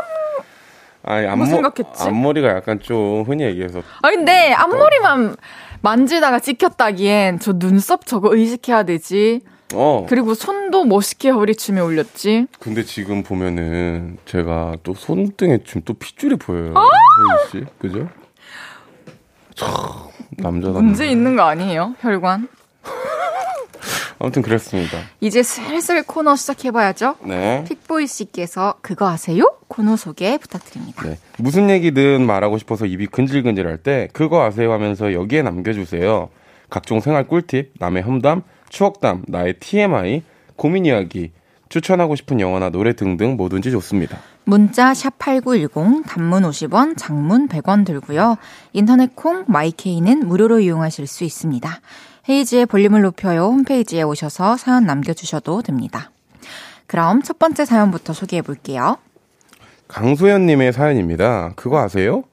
아니 뭐 앞머, 생각했지? 앞머리가 약간 좀 흔히 얘기해서 아 근데 앞머리만 만지다가 찍혔다기엔 저 눈썹 저거 의식해야 되지. 어 그리고 손도 멋있게 허리춤에 올렸지. 근데 지금 보면은 제가 또 손등에 지금 또 핏줄이 보여요. 아! 씨 그죠? 참 남자다. 문제 있는 거 아니에요? 혈관. 아무튼 그랬습니다. 이제 슬슬 코너 시작해봐야죠. 네. 픽보이 씨께서 그거 아세요? 코너 소개 부탁드립니다. 네. 무슨 얘기든 말하고 싶어서 입이 근질근질할 때 그거 아세요 하면서 여기에 남겨주세요. 각종 생활 꿀팁, 남의 험담, 추억담, 나의 TMI, 고민 이야기, 추천하고 싶은 영화나 노래 등등 뭐든지 좋습니다. 문자 샵8910 단문 50원, 장문 100원 들고요. 인터넷 콩 마이케이는 무료로 이용하실 수 있습니다. 헤이지의 볼륨을 높여요 홈페이지에 오셔서 사연 남겨주셔도 됩니다. 그럼 첫 번째 사연부터 소개해 볼게요. 강소연 님의 사연입니다. 그거 아세요?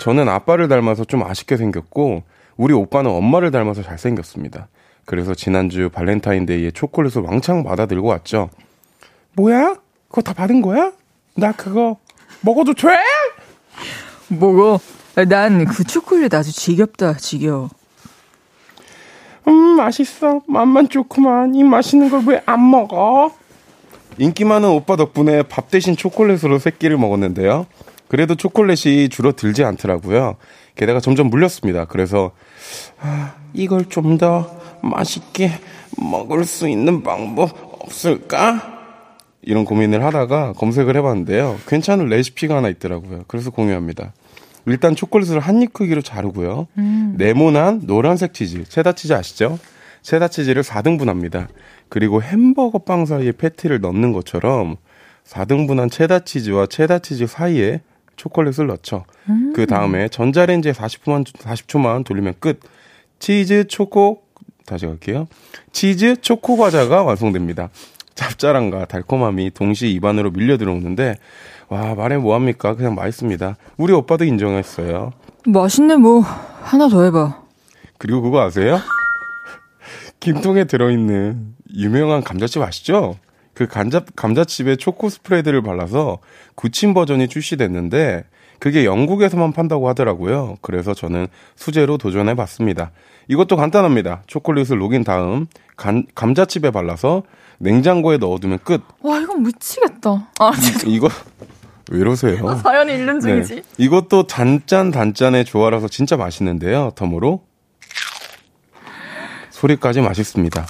저는 아빠를 닮아서 좀 아쉽게 생겼고, 우리 오빠는 엄마를 닮아서 잘생겼습니다. 그래서 지난주 발렌타인데이에 초콜릿을 왕창 받아 들고 왔죠. 뭐야? 그거 다 받은 거야? 나 그거 먹어도 돼? 먹어. 난 그 초콜릿 아주 지겹다, 지겨워. 음, 맛있어. 맛만 좋구만. 이 맛있는 걸 왜 안 먹어? 인기 많은 오빠 덕분에 밥 대신 초콜릿으로 세 끼를 먹었는데요. 그래도 초콜릿이 줄어들지 않더라고요. 게다가 점점 물렸습니다. 그래서 아, 이걸 좀 더 맛있게 먹을 수 있는 방법 없을까? 이런 고민을 하다가 검색을 해봤는데요. 괜찮은 레시피가 하나 있더라고요. 그래서 공유합니다. 일단 초콜릿을 한 입 크기로 자르고요. 네모난 노란색 치즈, 체다 치즈 아시죠? 체다 치즈를 4등분합니다. 그리고 햄버거 빵 사이에 패티를 넣는 것처럼 4등분한 체다 치즈와 체다 치즈 사이에 초콜릿을 넣죠. 그 다음에 전자레인지에 40초만, 40초만 돌리면 끝. 치즈 초코, 다시 갈게요. 치즈 초코 과자가 완성됩니다. 짭짤함과 달콤함이 동시에 입안으로 밀려 들어오는데, 와, 말해 뭐합니까? 그냥 맛있습니다. 우리 오빠도 인정했어요. 맛있네, 뭐. 하나 더 해봐. 그리고 그거 아세요? [LAUGHS] 김통에 들어있는 유명한 감자칩 아시죠? 그 감자, 감자칩에 초코 스프레드를 발라서 굳힌 버전이 출시됐는데 그게 영국에서만 판다고 하더라고요. 그래서 저는 수제로 도전해 봤습니다. 이것도 간단합니다. 초콜릿을 녹인 다음 간, 감자칩에 발라서 냉장고에 넣어두면 끝. 와, 이건 미치겠다. 아, 진짜 이거 왜 이러세요? 사연이 읽는 네. 중이지. 이것도 단짠 단짠의 조화라서 진짜 맛있는데요. 덤으로 소리까지 맛있습니다.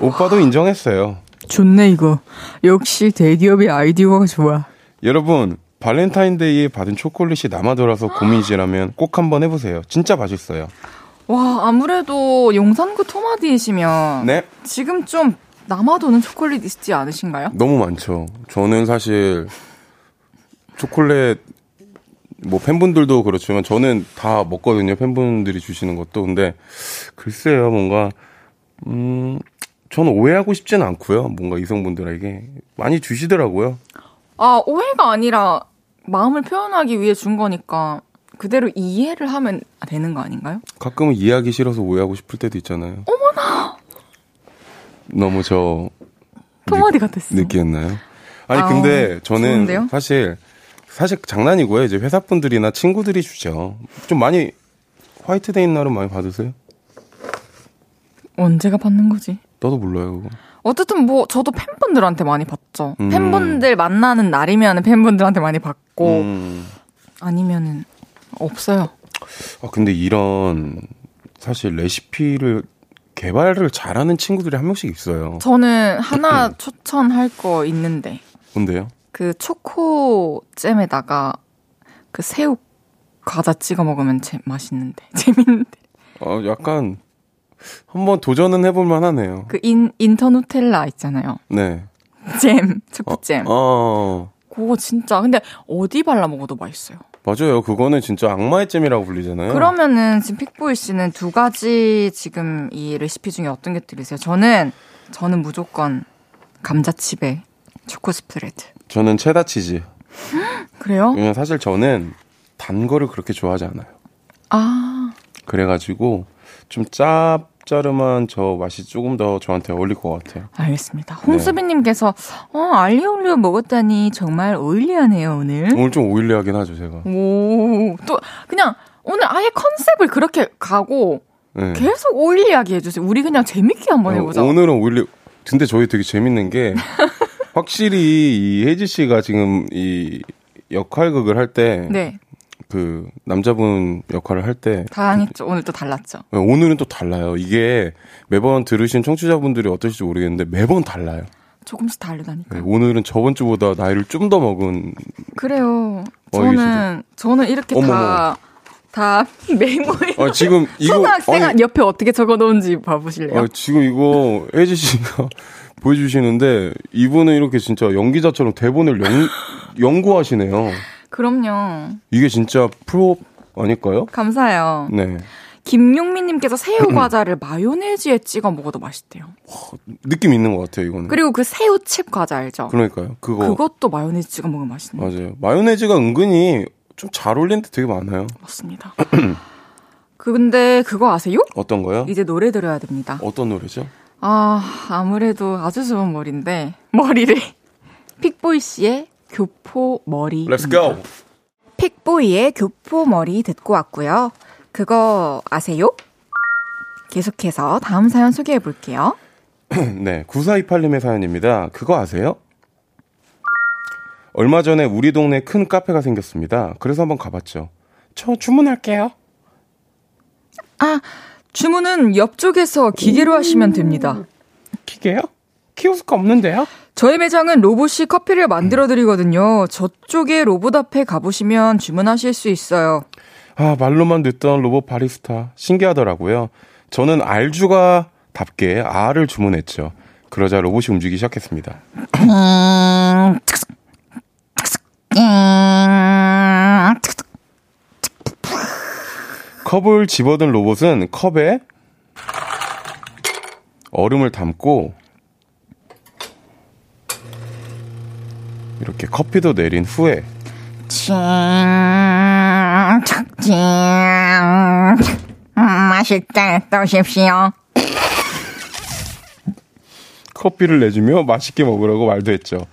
오빠도 인정했어요. 좋네, 이거. 역시 대기업의 아이디어가 좋아. 여러분 발렌타인데이에 받은 초콜릿이 남아돌아서 고민이시라면 꼭 한번 해보세요. 진짜 맛있어요. 와, 아무래도 용산구 토마디이시면 네, 지금 좀 남아도는 초콜릿 있지 않으신가요? 너무 많죠. 저는 사실 초콜릿 뭐 팬분들도 그렇지만 저는 다 먹거든요. 팬분들이 주시는 것도 근데 글쎄요, 뭔가 음 저는 오해하고 싶지는 않고요. 뭔가 이성분들에게 많이 주시더라고요. 아, 오해가 아니라 마음을 표현하기 위해 준 거니까 그대로 이해를 하면 되는 거 아닌가요? 가끔은 이해하기 싫어서 오해하고 싶을 때도 있잖아요. 어머나. 너무 저 토마디 같았어. 느끼했나요? 아니 아우, 근데 저는 좋은데요? 사실 사실 장난이고요. 이제 회사 분들이나 친구들이 주죠. 좀 많이 화이트데이 날은 많이 받으세요? 언제가 받는 거지? 나도 몰라요. 그거. 어쨌든 뭐 저도 팬분들한테 많이 받죠. 음. 팬분들 만나는 날이면 팬분들한테 많이 받고 음. 아니면은 없어요. 아 근데 이런 사실 레시피를 개발을 잘하는 친구들이 한 명씩 있어요. 저는 하나 추천할 거 있는데 뭔데요? 그 초코 잼에다가 그 새우 과자 찍어 먹으면 제, 맛있는데 [LAUGHS] 재밌는데 어, 약간 한번 도전은 해볼 만하네요. 그 인 인터 누텔라 있잖아요. 네. 잼 초코 잼. 어, 그거 진짜 근데 어디 발라 먹어도 맛있어요. 맞아요. 그거는 진짜 악마의 잼이라고 불리잖아요. 그러면은 지금 픽보이 씨는 두 가지 지금 이 레시피 중에 어떤 게 들으세요? 저는 저는 무조건 감자칩에 초코 스프레드. 저는 체다 치즈. [GASPS] 그래요? 왜냐면 사실 저는 단 거를 그렇게 좋아하지 않아요. 아 그래가지고 좀 짭 짜름한 저 맛이 조금 더 저한테 어울릴 것 같아요. 알겠습니다. 홍수빈님께서 어 알리올리오 먹었다니 정말 오일리하네요 오늘. 오늘 좀 오일리하긴 하죠, 제가. 오, 또 그냥 오늘 아예 컨셉을 그렇게 가고 네. 계속 오일리하게 해주세요. 우리 그냥 재밌게 한번 해보자. 어, 오늘은 오일리. 근데 저희 되게 재밌는 게 [LAUGHS] 확실히 이 혜지 씨가 지금 이 역할극을 할때 그 네, 남자분 역할을 할 때 다양했죠. 오늘 또 달랐죠. 오늘은 또 달라요. 이게 매번 들으신 청취자분들이 어떠실지 모르겠는데 매번 달라요. 조금씩 다르다니까. 네, 오늘은 저번 주보다 나이를 좀 더 먹은 그래요. 어, 저는 저는 이렇게 어머머. 다. [LAUGHS] 다 메모에 아, 지금 이거 초등학생 아니, 옆에 어떻게 적어놓은지 봐보실래요? 아, 지금 이거 혜지 씨가 [LAUGHS] 보여주시는데 이분은 이렇게 진짜 연기자처럼 대본을 연, 연구하시네요. 그럼요. 이게 진짜 프로 아닐까요? 감사해요. 네. 김용민님께서 새우 과자를 마요네즈에 찍어 먹어도 맛있대요. 느낌 있는 것 같아요, 이거는. 그리고 그 새우 칩 과자 알죠? 그러니까요. 그거. 그것도 마요네즈 찍어 먹으면 맛있네요. 맞아요. 마요네즈가 은근히 좀 잘 어울리는 데 되게 많아요. 맞습니다. [CLEARS THROAT] 그 근데 그거 아세요? 어떤 거요? 이제 노래 들어야 됩니다. 어떤 노래죠? 아 아무래도 아주 좋은 머리인데 머리를 [LAUGHS] 픽보이 씨의 교포 머리. Let's go! 픽보이의 교포 머리 듣고 왔고요. 그거 아세요? 계속해서 다음 사연 소개해 볼게요. [CLEARS THROAT] 네, 9428님의 사연입니다. 그거 아세요? 얼마 전에 우리 동네 큰 카페가 생겼습니다. 그래서 한번 가봤죠. 저 주문할게요. 아 주문은 옆쪽에서 기계로 하시면 됩니다. 기계요? 키오스크 없는데요? 저희 매장은 로봇이 커피를 만들어 드리거든요. 저쪽에 로봇 앞에 가보시면 주문하실 수 있어요. 아, 말로만 듣던 로봇 바리스타. 신기하더라고요. 저는 알주가 답게 알을 주문했죠. 그러자 로봇이 움직이기 시작했습니다. 음. 컵을 집어든 로봇은 컵에 얼음을 담고 이렇게 커피도 내린 후에 칭, 탁, 칭. 음, 맛있다. 또 오십시오. 커피를 내주며 맛있게 먹으라고 말도 했죠.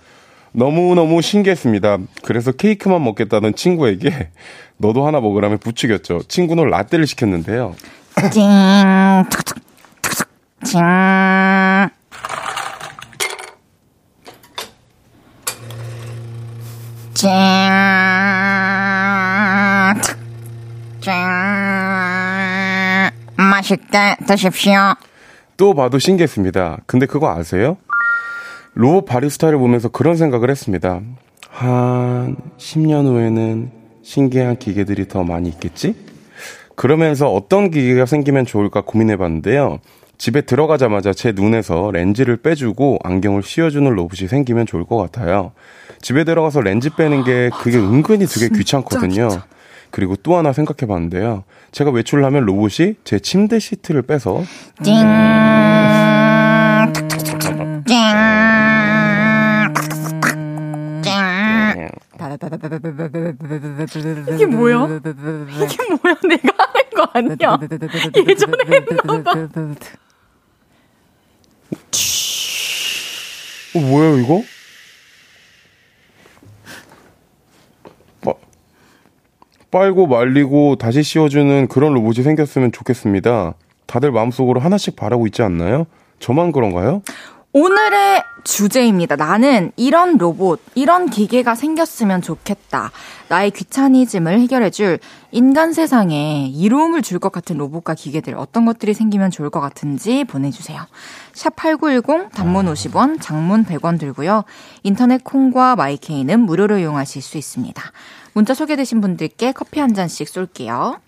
너무너무 신기했습니다. 그래서 케이크만 먹겠다는 친구에게 너도 하나 먹으라며 부추겼죠. 친구는 라떼를 시켰는데요. 찡, 탁삭, 탁삭, 찡. 찡, 탁, 찡. 맛있게 드십시오. 또 봐도 신기했습니다. 근데 그거 아세요? 로봇 바리스타를 보면서 그런 생각을 했습니다. 한 10년 후에는 신기한 기계들이 더 많이 있겠지? 그러면서 어떤 기계가 생기면 좋을까 고민해 봤는데요. 집에 들어가자마자 제 눈에서 렌즈를 빼주고 안경을 씌워주는 로봇이 생기면 좋을 것 같아요. 집에 들어가서 렌즈 빼는 게 그게 은근히 되게 귀찮거든요. 그리고 또 하나 생각해 봤는데요. 제가 외출을 하면 로봇이 제 침대 시트를 빼서 찡. 이게 뭐야? 이게 뭐야? 내가 하는 거 아니야? 예전에 했나 봐. 어, 뭐예요, 이거? 빨고 말리고 다시 씌워주는 그런 로봇이 생겼으면 좋겠습니다. 다들 마음속으로 하나씩 바라고 있지 않나요? 저만 그런가요? 오늘의 주제입니다. 나는 이런 로봇, 이런 기계가 생겼으면 좋겠다. 나의 귀차니즘을 해결해줄 인간 세상에 이로움을 줄 것 같은 로봇과 기계들 어떤 것들이 생기면 좋을 것 같은지 보내주세요. 샵 8910 단문 50원, 장문 100원 들고요. 인터넷 콩과 마이케이는 무료로 이용하실 수 있습니다. 문자 소개되신 분들께 커피 한 잔씩 쏠게요.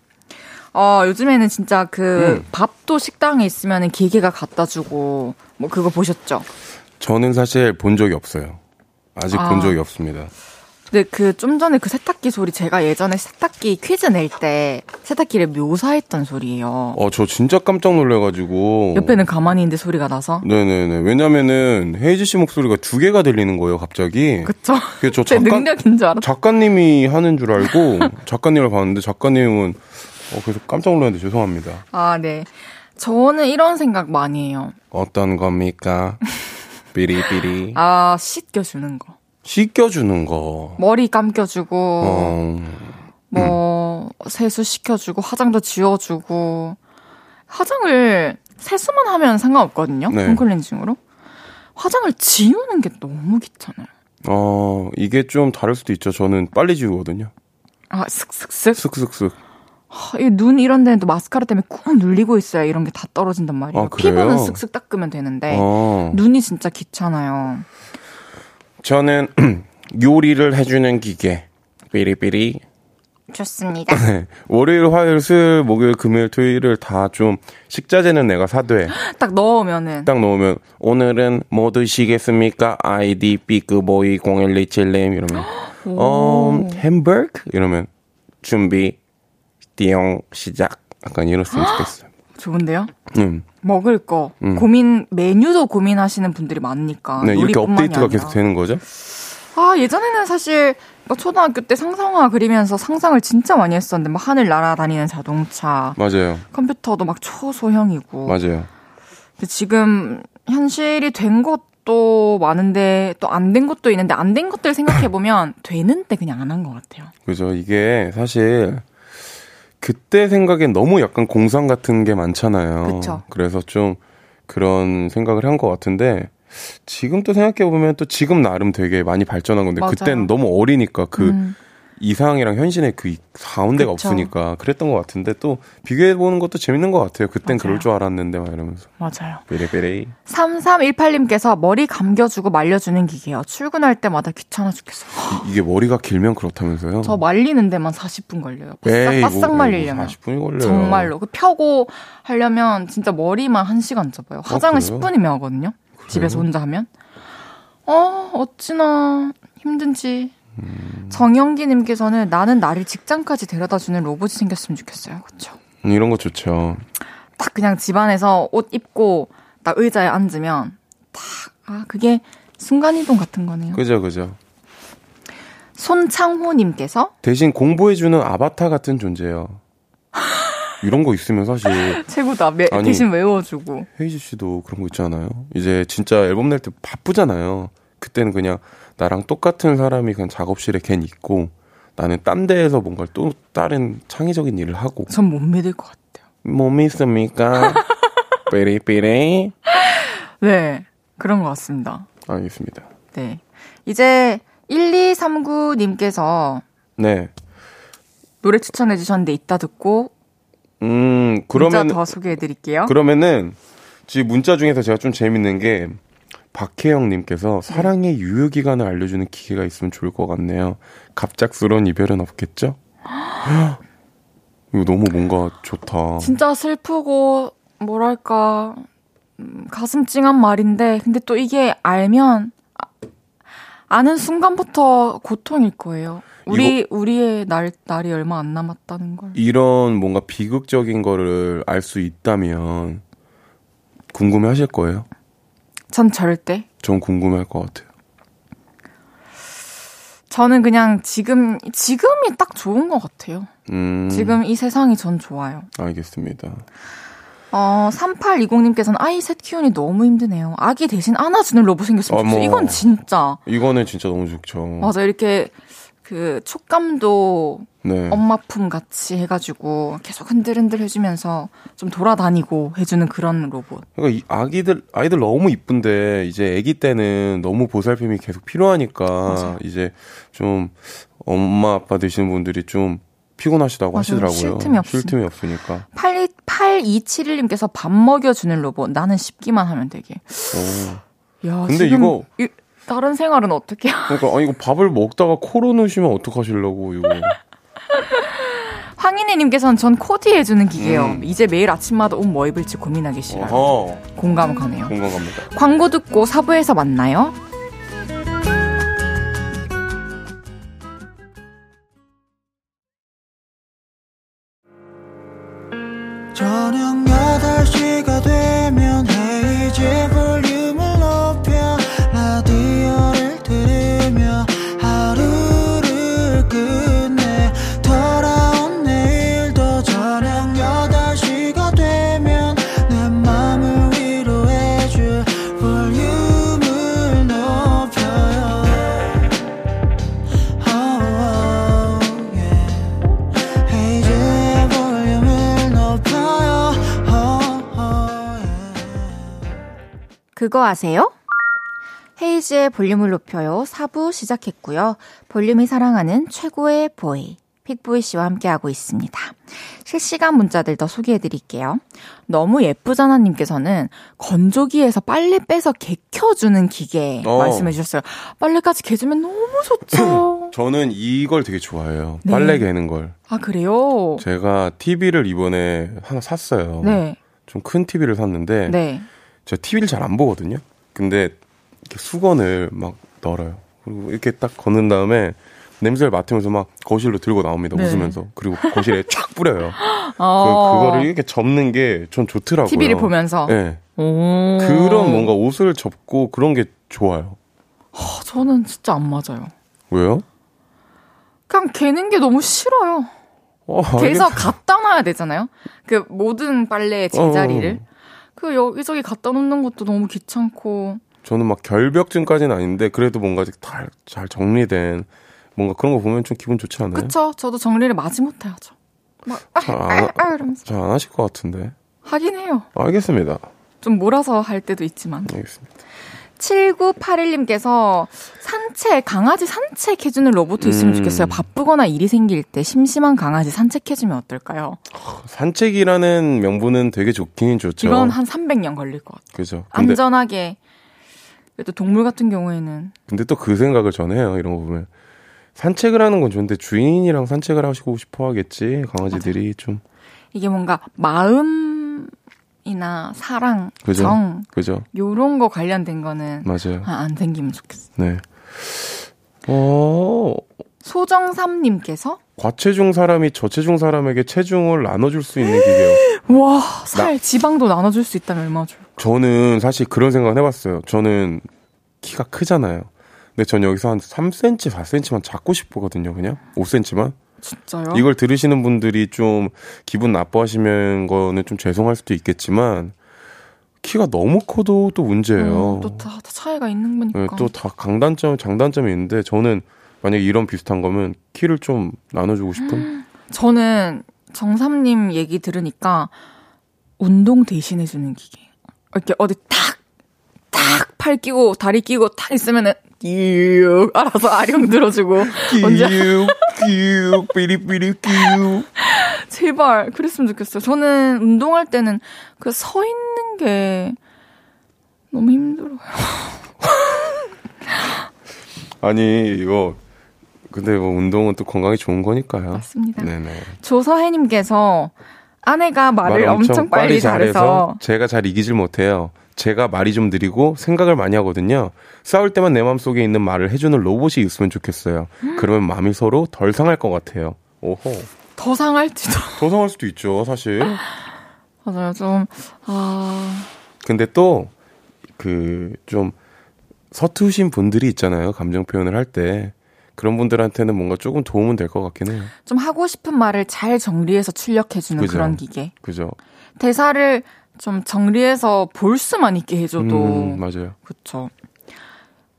어, 요즘에는 진짜 그 밥도 식당에 있으면 기계가 갖다 주고 뭐 그거 보셨죠? 저는 사실 본 적이 없어요. 아직 아. 본 적이 없습니다. 근데 그 좀 전에 그 세탁기 소리 제가 예전에 세탁기 퀴즈 낼 때 세탁기를 묘사했던 소리예요. 어, 저 진짜 깜짝 놀래가지고. 옆에는 가만히 있는데 소리가 나서. 네네네. 왜냐면은 헤이즈 씨 목소리가 두 개가 들리는 거예요, 갑자기. 그쵸? 그래서 저 [LAUGHS] 제 잠깐 능력인 줄 알았어. 작가님이 하는 줄 알고 [LAUGHS] 작가님을 봤는데 작가님은 어, 그래서 깜짝 놀랐는데 죄송합니다. 아, 네. 저는 이런 생각 많이 해요. 어떤 겁니까? [LAUGHS] 삐리삐리. 아, 씻겨주는 거. 씻겨주는 거. 머리 감겨주고, 어, 뭐, 세수 시켜주고, 화장도 지워주고, 화장을 세수만 하면 상관없거든요. 네. 홈클렌징으로. 화장을 지우는 게 너무 귀찮아요. 어, 이게 좀 다를 수도 있죠. 저는 빨리 지우거든요. 아, 슥슥슥. 슥슥슥. 하, 이눈 이런 데는 또 마스카라 때문에 꾹 눌리고 있어야 이런 게 다 떨어진단 말이에요. 아, 그래요? 피부는 슥슥 닦으면 되는데 어. 눈이 진짜 귀찮아요. 저는 [CLEARS THROAT] 요리를 해주는 기계. 삐리삐리. 좋습니다. 네. [LAUGHS] 월요일, 화요일, 수요일, 목요일, 금요일, 토요일을 다 좀 식자재는 내가 사돼. [GASPS] 딱 넣으면은 딱 넣으면 오늘은 뭐 드시겠습니까? 아이디 삐끄보이 0127님 이러면 [GASPS] 어 햄버거 이러면 준비 띠용 시작 약간 이랬으면 [GASPS] 좋겠어요. 좋은데요? 음. 먹을 거 음. 고민 메뉴도 고민하시는 분들이 많으니까 네, 이렇게 업데이트가 아니라. 계속 되는 거죠? 아 예전에는 사실 뭐 초등학교 때 상상화 그리면서 상상을 진짜 많이 했었는데 막 하늘 날아다니는 자동차 맞아요. 컴퓨터도 막 초소형이고 맞아요. 근데 지금 현실이 된 것도 많은데 또 안 된 것도 있는데 안 된 것들 생각해 보면 되는데 그냥 안 한 것 같아요. 그죠. 이게 사실 그때 생각엔 너무 약간 공상 같은 게 많잖아요. 그쵸. 그래서 좀 그런 생각을 한 것 같은데 지금 또 생각해 보면 또 지금 나름 되게 많이 발전한 건데 맞아요. 그때는 너무 어리니까 그 음. 이상이랑 현실의 그 가운데가 그쵸. 없으니까 그랬던 것 같은데 또 비교해 보는 것도 재밌는 것 같아요. 그땐 맞아요. 그럴 줄 알았는데 막 이러면서 맞아요. 베레베레 3318님께서 머리 감겨주고 말려주는 기계요. 출근할 때마다 귀찮아 죽겠어. 이- 이게 머리가 길면 그렇다면서요? 저 말리는 데만 40분 걸려요. 에이, 바싹, 바싹 뭐, 말리려면. 40분이 걸려요. 정말로. 그 펴고 하려면 진짜 머리만 1시간 잡아요. 화장은 그래요? 10분이면 하거든요. 집에서 혼자 하면. 어, 어찌나 힘든지. 음. 정영기님께서는 나는 나를 직장까지 데려다 주는 로봇이 생겼으면 좋겠어요. 그쵸? 음, 이런 거 좋죠. 딱 그냥 집안에서 옷 입고 딱 의자에 앉으면 딱, 아, 그게 순간이동 같은 거네요. 그죠, 그죠. 손창호님께서 대신 공부해주는 아바타 같은 존재요. 이런 거 있으면 사실 [LAUGHS] 최고다. 매- 아니. 대신 외워주고. 헤이즈 씨도 그런 거 있잖아요. 이제 진짜 앨범 낼 때 바쁘잖아요. 그때는 그냥 나랑 똑같은 사람이 그냥 작업실에 걘 있고 나는 딴 데에서 뭔가 또 다른 창의적인 일을 하고 전 못 믿을 것 같아요. 못 믿습니까? [LAUGHS] 삐리삐리 네. 그런 것 같습니다. 알겠습니다. 네. 이제 1239님께서 네. 노래 추천해 주셨는데 이따 듣고 음 문자 그러면 더 소개해 드릴게요. 그러면은 지금 문자 중에서 제가 좀 재밌는 게 박혜영님께서 사랑의 유효 기간을 알려주는 기계가 있으면 좋을 것 같네요. 갑작스러운 이별은 없겠죠? 이거 너무 뭔가 좋다. 진짜 슬프고 뭐랄까 음, 가슴 찡한 말인데 근데 또 이게 알면 아- 아는 순간부터 고통일 거예요. 우리 우리의 날 날이 얼마 안 남았다는 걸. 이런 뭔가 비극적인 거를 알 수 있다면 궁금해 하실 거예요? 전 절대. 전 궁금해 할것 같아요. 저는 그냥 지금 지금이 딱 좋은 것 같아요. 음, 지금 이 세상이 전 좋아요. 알겠습니다. 어, 3820님께서는 아이 셋 키우니 너무 힘드네요. 아기 대신 안아주는 로봇 생겼으면 좋겠어요. 어머. 이건 진짜. 이거는 진짜 너무 좋죠. 맞아, 이렇게 그 촉감도 네. 엄마 품 같이 해가지고 계속 흔들흔들 해주면서 좀 돌아다니고 해주는 그런 로봇. 그러니까 이 아기들 아이들 너무 이쁜데 이제 아기 때는 너무 보살핌이 계속 필요하니까 맞아요. 이제 좀 엄마 아빠 되시는 분들이 좀 피곤하시다고 맞아요. 하시더라고요. 쉴 틈이 없으니까. 쉴 틈이 없으니까. 8 8271님께서 밥 먹여주는 로봇. 나는 씹기만 하면 되게. 어. 야, 근데 이거- 이- 다른 생활은 어떻게? 그러니까 아 이거 밥을 먹다가 코로 넣으시면 어떡하시려고 이거. [LAUGHS] 황인혜님께서는 전 코디 해주는 기계요. 음. 이제 매일 아침마다 옷 뭐 입을지 고민하기 싫어요. 어허. 공감 가네요. 공감 갑니다. 광고 듣고 사부에서 만나요. 그거 아세요? 헤이즈의 볼륨을 높여요. 4부 시작했고요. 볼륨이 사랑하는 최고의 보이. 픽보이 씨와 함께하고 있습니다. 실시간 문자들 더 소개해 드릴게요. 너무 예쁘잖아 님께서는 건조기에서 빨래 빼서 개켜주는 기계 어. 말씀해 주셨어요. 빨래까지 개주면 너무 좋죠. [CLEARS THROAT] 저는 이걸 되게 좋아해요. 네. 빨래 개는 걸. 아, 그래요? 제가 TV를 이번에 하나 샀어요. 네. 좀 큰 TV를 샀는데 네. 제가 TV를 잘 안 보거든요. 근데 이렇게 수건을 막 널어요. 그리고 이렇게 딱 거는 다음에 냄새를 맡으면서 막 거실로 들고 나옵니다. 네. 웃으면서. 그리고 거실에 [LAUGHS] 쫙 뿌려요. 어. 그, 그거를 이렇게 접는 게 전 좋더라고요. TV를 보면서. 네. 오. 그런 뭔가 옷을 접고 그런 게 좋아요. 아, 저는 진짜 안 맞아요. 왜요? 그냥 개는 게 너무 싫어요. 어, 개서 알겠- 갖다 놔야 되잖아요. 그 모든 빨래의 제자리를. 그 여기저기 갖다 놓는 것도 너무 귀찮고. 저는 막 결벽증까지는 아닌데 그래도 뭔가 잘, 잘 정리된 뭔가 그런 거 보면 좀 기분 좋지 않아요? 그쵸? 저도 정리를 마지 못해야죠. 막, 아, 잘 아, 안, 아, 이러면서. 잘 안 하실 것 같은데. 하긴 해요. 알겠습니다. 좀 몰아서 할 때도 있지만. 알겠습니다. 7981님께서 산책, 강아지 산책해주는 로봇 있으면 음. 좋겠어요. 바쁘거나 일이 생길 때 심심한 강아지 산책해주면 어떨까요? 산책이라는 명분은 되게 좋긴 좋죠. 이건 한 300년 걸릴 것 같아요. 그죠. 안전하게. 그래도 동물 같은 경우에는 근데 또 그 생각을 전해요. 이런 거 보면. 산책을 하는 건 좋은데 주인이랑 산책을 하시고 싶어 하겠지. 강아지들이 좀. 이게 뭔가 마음 이나 사랑, 그죠. 정 그죠. 요런 거 관련된 거는 맞아요. 아, 안 생기면 좋겠어. 네. 어, 소정삼 님께서 과체중 사람이 저체중 사람에게 체중을 나눠줄 수 있는 기계요. [GASPS] 와, 살 지방도 나눠줄 수 있다면 얼마나 좋을까. 저는 사실 그런 생각을 해봤어요. 저는 키가 크잖아요. 근데 전 여기서 한 3cm, 4cm만 작고 싶거든요, 그냥. 5cm만. 진짜요? 이걸 들으시는 분들이 좀 기분 나빠하시면 거는 좀 죄송할 수도 있겠지만, 키가 너무 커도 또 문제예요. 어, 또 다, 다 차이가 있는 거니까. 네, 또다 강단점, 장단점이 있는데, 저는 만약에 이런 비슷한 거면 키를 좀 나눠주고 싶은? 저는 정삼님 얘기 들으니까 운동 대신해주는 기계. 이렇게 어디 탁, 탁, 팔 끼고, 다리 끼고 탁 있으면은, 쭉, 알아서 아령 들어주고. 언제, 끼욱, 끼욱, 삐리삐리 끼욱. [LAUGHS] 제발, 그랬으면 좋겠어요. 저는 운동할 때는 그 서 있는 게 너무 힘들어요. [LAUGHS] 아니, 이거, 근데 뭐 운동은 또 건강에 좋은 거니까요. 맞습니다. 네네. 조서혜님께서 아내가 말을 엄청, 빨리 잘해서 제가 잘 이기질 못해요. 제가 말이 좀 느리고 생각을 많이 하거든요. 싸울 때만 내 마음속에 있는 말을 해주는 로봇이 있으면 좋겠어요. 그러면 마음이 서로 덜 상할 것 같아요. 오호. 더 상할지도. [LAUGHS] 더 상할 수도 있죠, 사실. 맞아요. 좀, 아, 근데 또, 그, 좀, 서투신 분들이 있잖아요. 감정 표현을 할 때. 그런 분들한테는 뭔가 조금 도움은 될 것 같긴 해요. 좀 하고 싶은 말을 잘 정리해서 출력해주는 그죠. 그런 기계. 그죠? 대사를 좀 정리해서 볼 수만 있게 해줘도. 음, 맞아요. 그쵸.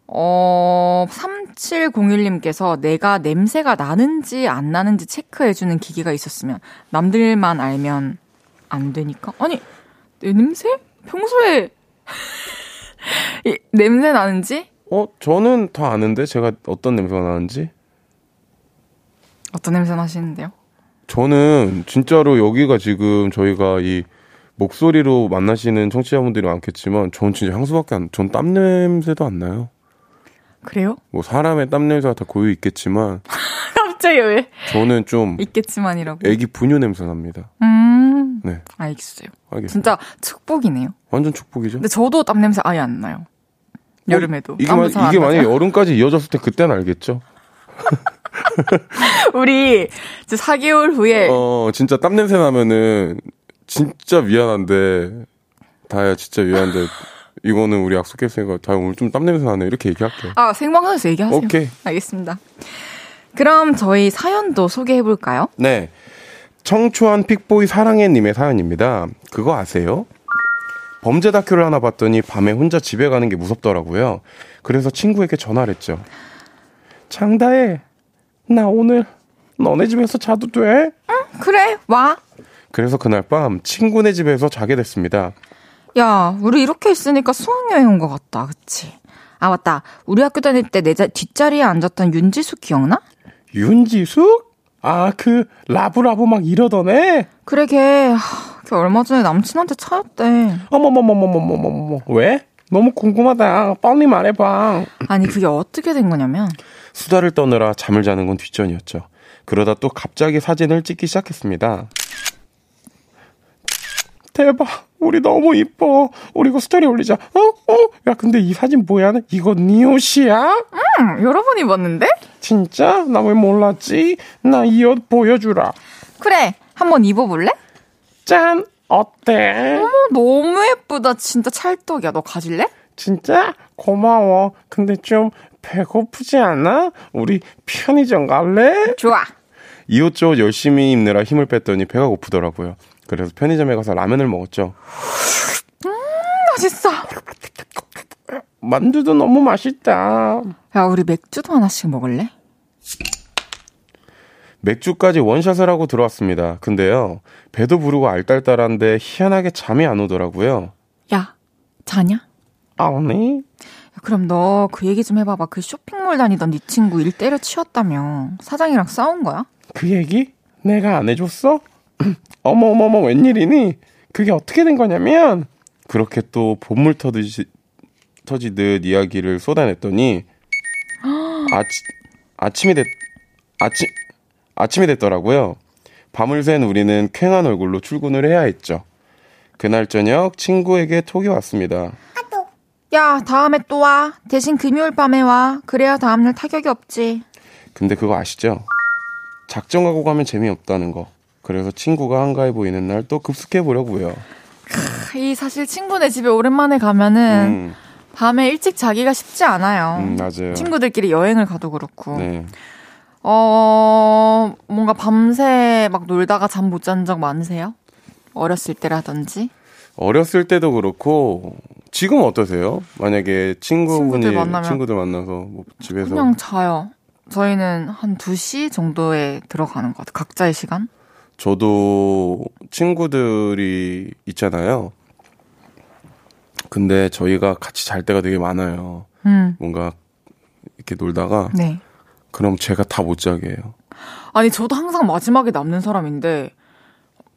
어, 3701님께서 내가 냄새가 나는지 안 나는지 체크해주는 기계가 있었으면 남들만 알면 안 되니까? 아니, 내 냄새? 평소에 [LAUGHS] 이, 냄새 나는지? 어, 저는 다 아는데 제가 어떤 냄새가 나는지. 어떤 냄새 나시는데요? 저는 진짜로 여기가 지금 저희가 이 목소리로 만나시는 청취자분들이 많겠지만 전 진짜 향수밖에 안, 전 땀 냄새도 안 나요. 그래요? 뭐 사람의 땀 냄새가 다 고유 있겠지만 [LAUGHS] 갑자기 왜? 저는 좀 있겠지만이라고. 애기 분유 냄새 납니다. 음, 네, 알겠어요. 알겠습니다. 진짜 축복이네요. 완전 축복이죠. 근데 저도 땀 냄새 아예 안 나요. 여름에도. 어, 이게, 안 이게? 만약에 여름까지 이어졌을 때 그때는 알겠죠. [LAUGHS] 우리 이제 4개월 후에 어, 진짜 땀 냄새 나면은 진짜 미안한데 다야 진짜 미안한데 이거는 우리 약속했으니까 다야 오늘 좀 땀 냄새 나네 이렇게 얘기할게. 아 생방송에서 얘기하세요. 오케이. 알겠습니다. 그럼 저희 사연도 소개해 볼까요? 네. 청초한 픽보이 사랑해님의 사연입니다. 그거 아세요? 범죄 다큐를 하나 봤더니 밤에 혼자 집에 가는 게 무섭더라고요. 그래서 친구에게 전화를 했죠. 장다혜, 나 오늘 너네 집에서 자도 돼? 그래 와. 그래서 그날 밤 친구네 집에서 자게 됐습니다. 야 우리 이렇게 있으니까 수학여행 온 것 같다. 그치? 아 맞다. 우리 학교 다닐 때 내 뒷자리에 앉았던 윤지수 기억나? 윤지숙? 아, 그 love love 막 이러던 애? 그래 걔, 하, 걔 얼마 전에 남친한테 차였대. 어머머머머머머머머. 왜? 너무 궁금하다. 빨리 말해봐. 아니 그게 어떻게 된 거냐면 수다를 떠느라 잠을 자는 건 뒷전이었죠. 그러다 또 갑자기 사진을 찍기 시작했습니다. 대박. 우리 너무 이뻐. 우리 이거 스토리 올리자. 어? 어? 야, 근데 이 사진 뭐야? 이거 네 옷이야? 음, 여러 번 입었는데? 진짜? 나 왜 몰랐지? 나 이 옷 보여주라. 그래 한번 입어볼래? 짠! 어때? 어머 너무 예쁘다 진짜 찰떡이야 너 가질래? 진짜? 고마워. 근데 좀 배고프지 않아? 우리 편의점 갈래? 좋아 이옷저옷 열심히 입느라 힘을 뺐더니 배가 고프더라고요. 그래서 편의점에 가서 라면을 먹었죠. 맛있어 만두도 너무 맛있다. 야 우리 맥주도 하나씩 먹을래? 맥주까지 원샷을 하고 들어왔습니다. 근데요, 배도 부르고 알딸딸한데 희한하게 잠이 안 오더라고요. 야 자냐? 아니? 야, 그럼 너 그 얘기 좀 해봐봐 그 쇼핑몰 다니던 네 친구 일 때려치웠다며 사장이랑 싸운 거야? 그 얘기? 내가 안 해줬어? [CLEARS THROAT] 어머 어머머, 웬일이니? 그게 어떻게 된 거냐면, 그렇게 또 본물 터듯이, 터지듯 이야기를 쏟아냈더니, [GASPS] 아치, 아침이 됐, 아침, 아침이 됐더라고요. 밤을 샌 우리는 쾌한 얼굴로 출근을 해야 했죠. 그날 저녁 친구에게 톡이 왔습니다. 야 다음에 또 와 대신 금요일 밤에 와 그래야 다음날 타격이 없지 근데 그거 아시죠? 작정하고 가면 재미없다는 거. 그래서 친구가 한가해 보이는 날 또 급습해 보려고요. 이 사실 친구네 집에 오랜만에 가면은 음, 밤에 일찍 자기가 쉽지 않아요 음, 맞아요. 친구들끼리 여행을 가도 그렇고 네. 어 뭔가 밤새 막 놀다가 잠 못 잔 적 많으세요? 어렸을 때라든지 어렸을 때도 그렇고 지금 어떠세요? 만약에 친구분이 친구들 만나면 친구들 만나서 뭐 집에서 그냥 자요 저희는 한 2시 정도에 들어가는 것 같아요 각자의 시간 저도 친구들이 있잖아요. 근데 저희가 같이 잘 때가 되게 많아요. 음 뭔가 이렇게 놀다가 네. 그럼 제가 다 못 자게 해요. 아니 저도 항상 마지막에 남는 사람인데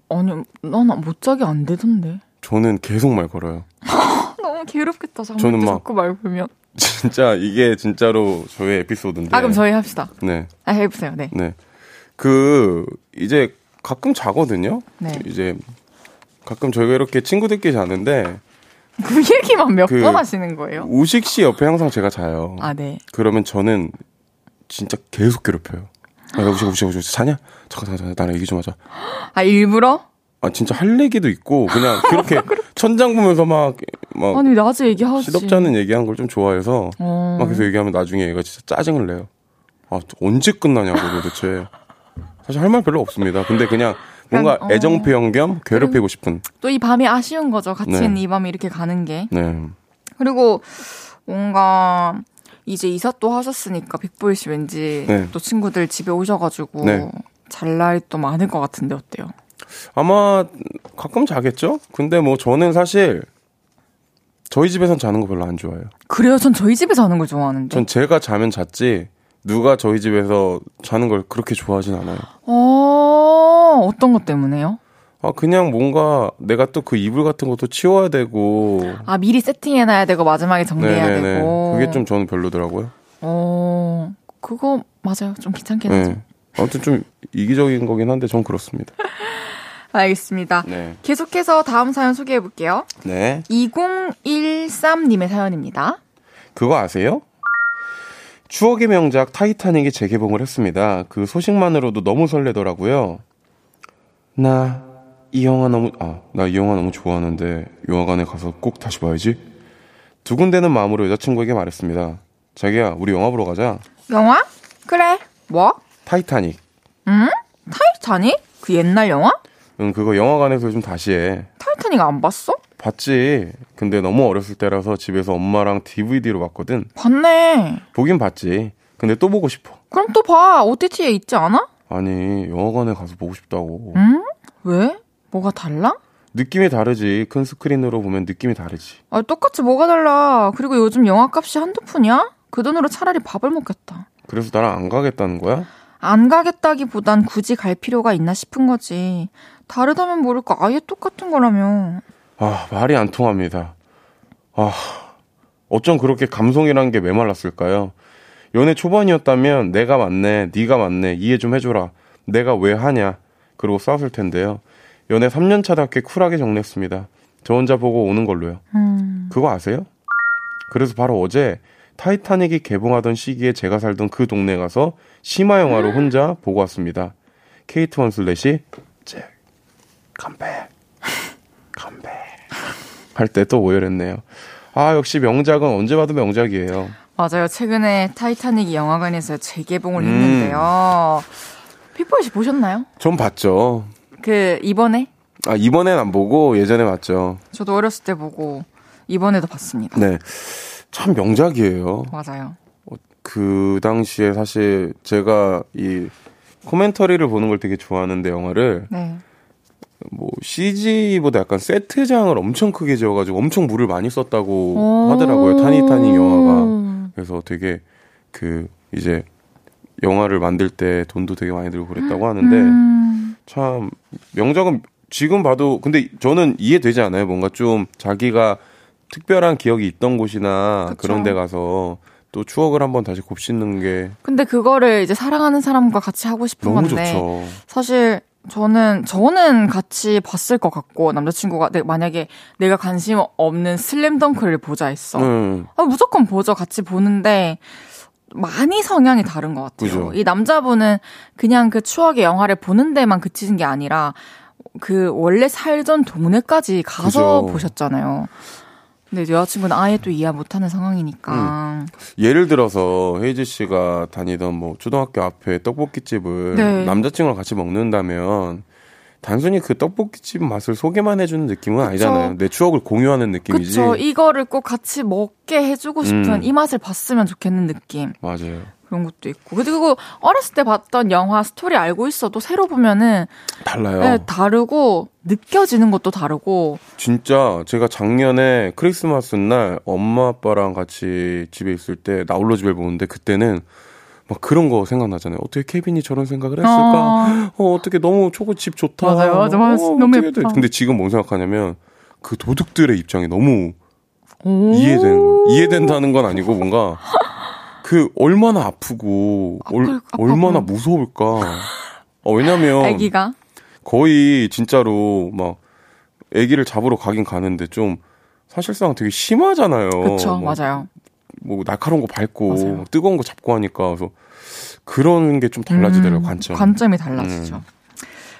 아니 난못 자게 안 되던데 저는 계속 말 걸어요. [LAUGHS] 너무 괴롭겠다 저는 때 막- 자꾸 말 걸면 진짜 이게 진짜로 저의 에피소드인데. 아 그럼 저희 합시다 네, 아 해보세요 네 네. 그 이제 가끔 자거든요. 네. 이제 가끔 저희가 이렇게 친구들끼리 자는데 [LAUGHS] 그 얘기만 몇번 그- 하시는 거예요? 우식 씨 옆에 항상 제가 자요. 아, 네. 그러면 저는 진짜 계속 괴롭혀요. 아, 야, 우식, 우식, 우식, 자냐? 잠깐, 잠깐, 잠깐, 나랑 얘기 좀 하자. [GASPS] 아, 일부러? 아, 진짜 할 얘기도 있고, 그냥 [LAUGHS] 그렇게 천장 보면서 막, 막, 아니, 낮에 얘기하지. 시덥잖은 얘기한 걸 좀 좋아해서, 어. 막 계속 얘기하면 나중에 얘가 진짜 짜증을 내요. 아, 언제 끝나냐고 도대체. 사실 할 말 별로 없습니다. 근데 그냥 뭔가 그냥, 어. 애정 표현 겸 괴롭히고 싶은. 또 이 밤이 아쉬운 거죠. 같이 네. 있는 이 밤이 이렇게 가는 게. 네. 그리고 뭔가 이제 이사 또 하셨으니까 빅보이 씨 왠지 네. 또 친구들 집에 오셔가지고 네. 잘 날이 또 많을 것 같은데 어때요? 아마 가끔 자겠죠? 근데 뭐 저는 사실 저희 집에선 자는 거 별로 안 좋아해요. 그래요? 전 저희 집에 자는 걸 좋아하는데. 전 제가 자면 잤지 누가 저희 집에서 자는 걸 그렇게 좋아하진 않아요. 어, 어떤 것 때문에요? 아 그냥 뭔가 내가 또 그 이불 같은 것도 치워야 되고 아, 미리 세팅해놔야 되고 마지막에 정리해야 되고. 그게 좀 저는 별로더라고요. 어, 그거 맞아요. 좀 귀찮긴 하죠. 네. 아무튼 좀 이기적인 거긴 한데 전 그렇습니다. [LAUGHS] 알겠습니다. 네. 계속해서 다음 사연 소개해 볼게요. 네. 2013님의 사연입니다. 그거 아세요? 추억의 명작 타이타닉이 재개봉을 했습니다. 그 소식만으로도 너무 설레더라고요. 나 이 영화 너무 아, 나 이 영화 너무 좋아하는데 영화관에 가서 꼭 다시 봐야지. 두근대는 마음으로 여자친구에게 말했습니다. 자기야, 우리 영화 보러 가자. 영화? 그래. 뭐? 타이타닉. 응? 타이타닉? 그 옛날 영화? 응, 그거 영화관에서 좀 다시 해. 타이타닉 안 봤어? 봤지. 근데 너무 어렸을 때라서 집에서 엄마랑 DVD로 봤거든. 봤네. 보긴 봤지. 근데 또 보고 싶어. 그럼 또 봐. OTT에 있지 않아? 아니, 영화관에 가서 보고 싶다고. 응? 왜? 뭐가 달라? 느낌이 다르지. 큰 스크린으로 보면 느낌이 다르지. 아, 똑같이 뭐가 달라. 그리고 요즘 영화값이 한두 푼이야? 그 돈으로 차라리 밥을 먹겠다. 그래서 나랑 안 가겠다는 거야? 안 가겠다기보단 굳이 갈 필요가 있나 싶은 거지. 다르다면 모를까 아예 똑같은 거라며. 아, 말이 안 통합니다. 아, 어쩜 그렇게 감성이란 게 메말랐을까요? 연애 초반이었다면 내가 맞네, 네가 맞네, 이해 좀 해줘라. 내가 왜 하냐? 그러고 싸웠을 텐데요. 연애 3년 차답게 쿨하게 정리했습니다. 저 혼자 보고 오는 걸로요. 음. 그거 아세요? 그래서 바로 어제 타이타닉이 개봉하던 시기에 제가 살던 그 동네 가서 심야 영화로 혼자 보고 왔습니다. 케이트 윈슬렛이 잭 come back [LAUGHS] 할 때 또 오열했네요. 아 역시 명작은 언제 봐도 명작이에요. 맞아요. 최근에 타이타닉이 영화관에서 재개봉을 음. 했는데요. 피포이 씨 보셨나요? 전 봤죠. 그 이번에 아 이번엔 안 보고 예전에 봤죠. 저도 어렸을 때 보고 이번에도 봤습니다. 네, 참 명작이에요. 맞아요. 그 당시에 사실 제가 이 코멘터리를 보는 걸 되게 좋아하는데 영화를 네. 뭐 CG보다 약간 세트장을 엄청 크게 지어가지고 엄청 물을 많이 썼다고 오. 하더라고요. 타니타닉 영화가 그래서 되게 그 이제 영화를 만들 때 돈도 되게 많이 들고 그랬다고 하는데 음, 참 명작은 지금 봐도 근데 저는 이해되지 않아요. 뭔가 좀 자기가 특별한 기억이 있던 곳이나. 그런데 가서 또 추억을 한번 다시 곱씹는 게 근데 그거를 이제 사랑하는 사람과 같이 하고 싶은 건데 좋죠. 사실 저는 저는 같이 봤을 것 같고 남자친구가 내- 만약에 내가 관심 없는 슬램덩크를 보자 했어. 음, 아, 무조건 보죠. 같이 보는데 많이 성향이 다른 것 같아요. 그죠. 이 남자분은 그냥 그 추억의 영화를 보는 데만 그치신 게 아니라 그 원래 살던 동네까지 가서 그죠. 보셨잖아요. 근데 여자친구는 아예 또 이해 못하는 상황이니까. 예를 들어서 헤이즈 씨가 다니던 뭐 초등학교 앞에 떡볶이집을 네. 남자친구랑 같이 먹는다면 단순히 그 떡볶이집 맛을 소개만 해주는 느낌은 아니잖아요. 내 추억을 공유하는 느낌이지. 그쵸. 이거를 꼭 같이 먹게 해주고 싶은 음. 이 맛을 봤으면 좋겠는 느낌. 맞아요. 그런 것도 있고. 그리고 어렸을 때 봤던 영화 스토리 알고 있어도 새로 보면은 달라요. 네, 다르고 느껴지는 것도 다르고 진짜 제가 작년에 크리스마스 날 엄마 아빠랑 같이 집에 있을 때 나 홀로 집을 보는데 그때는 막 그런 거 생각나잖아요. 어떻게 케빈이 저런 생각을 했을까? 어, 어 떻게 너무 저거 집 좋다. 맞아요, 맞아, 막, 맞아. 어, 너무 예쁘다. 돼? 근데 지금 뭔 생각하냐면 그 도둑들의 입장이 너무 오. 이해되는 거예요. 이해된다는 건 아니고 뭔가 [LAUGHS] 그 얼마나 아프고 얼, 아플- 얼마나. 무서울까. 어, 왜냐면 아기가 거의 진짜로 막 아기를 잡으러 가긴 가는데 좀 사실상 되게 심하잖아요. 뭐, 맞아요. 뭐 날카로운 거 밟고 맞아요. 막 뜨거운 거 잡고 하니까 그래서 그런 게 좀 달라지더라고요 음, 관점. 관점이 달라지죠. 음.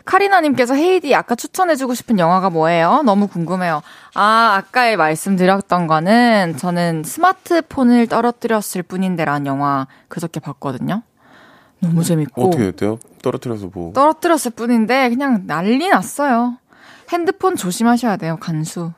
카리나님께서 헤이디 아까 추천해주고 싶은 영화가 뭐예요? 너무 궁금해요. 아 아까 말씀드렸던 거는 저는 스마트폰을 떨어뜨렸을 뿐인데라는 영화 그저께 봤거든요. 너무 재밌고 어떻게 돼요? 떨어뜨려서 뭐 떨어뜨렸을 뿐인데 그냥 난리 났어요. 핸드폰 조심하셔야 돼요. 간수.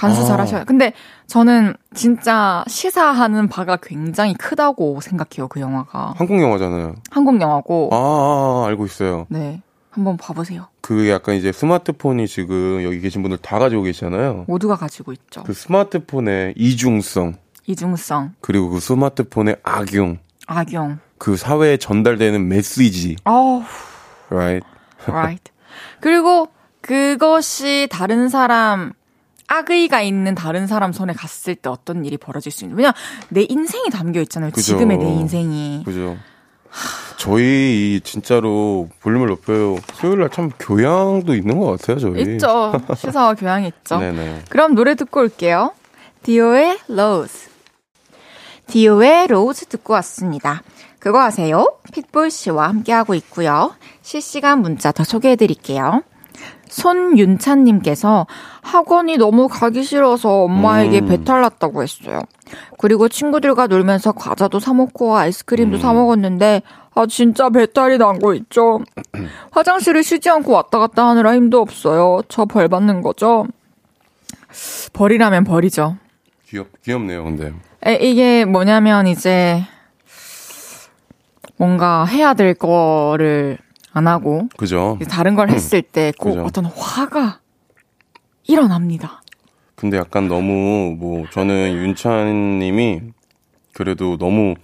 간수 아. 잘 하셔요. 근데 저는 진짜 시사하는 바가 굉장히 크다고 생각해요, 그 영화가. 한국 영화잖아요. 한국 영화고. 아, 아, 아, 알고 있어요. 네. 한번 봐보세요. 그 약간 이제 스마트폰이 지금 여기 계신 분들 다 가지고 계시잖아요. 모두가 가지고 있죠. 그 스마트폰의 이중성, 이중성, 그리고 그 스마트폰의 악용, 악용. 그 사회에 전달되는 메시지, 어우, right? right. 그리고 그것이 다른 사람, 악의가 있는 다른 사람 손에 갔을 때 어떤 일이 벌어질 수 있는. 왜냐, 내 인생이 담겨 있잖아요. 그죠. 지금의 내 인생이. 그죠? 저희 이 진짜로 볼륨을 높여요. 수요일 날 참 교양도 있는 것 같아요, 저희. 있죠. 시사와 교양이 있죠. [LAUGHS] 네네. 그럼 노래 듣고 올게요. 디오의 로즈. 디오의 로즈 듣고 왔습니다. 그거 아세요? pitbull 씨와 함께하고 있고요. 실시간 문자 더 소개해 드릴게요. 손윤찬님께서 학원이 너무 가기 싫어서 엄마에게 음. 배탈 났다고 했어요. 그리고 친구들과 놀면서 과자도 사먹고 아이스크림도 음. 사먹었는데, 아, 진짜 배탈이 난 거 있죠? [CLEARS THROAT] 화장실을 쉬지 않고 왔다 갔다 하느라 힘도 없어요. 저 벌 받는 거죠? 벌이라면 벌이죠. 귀엽, 귀엽네요, 근데. 에, 이게 뭐냐면 이제 뭔가 해야 될 거를 안 하고 그죠? 다른 걸 했을 때 꼭. 어떤 화가 일어납니다. 근데 약간 너무, 뭐, 저는 윤찬 님이 그래도 너무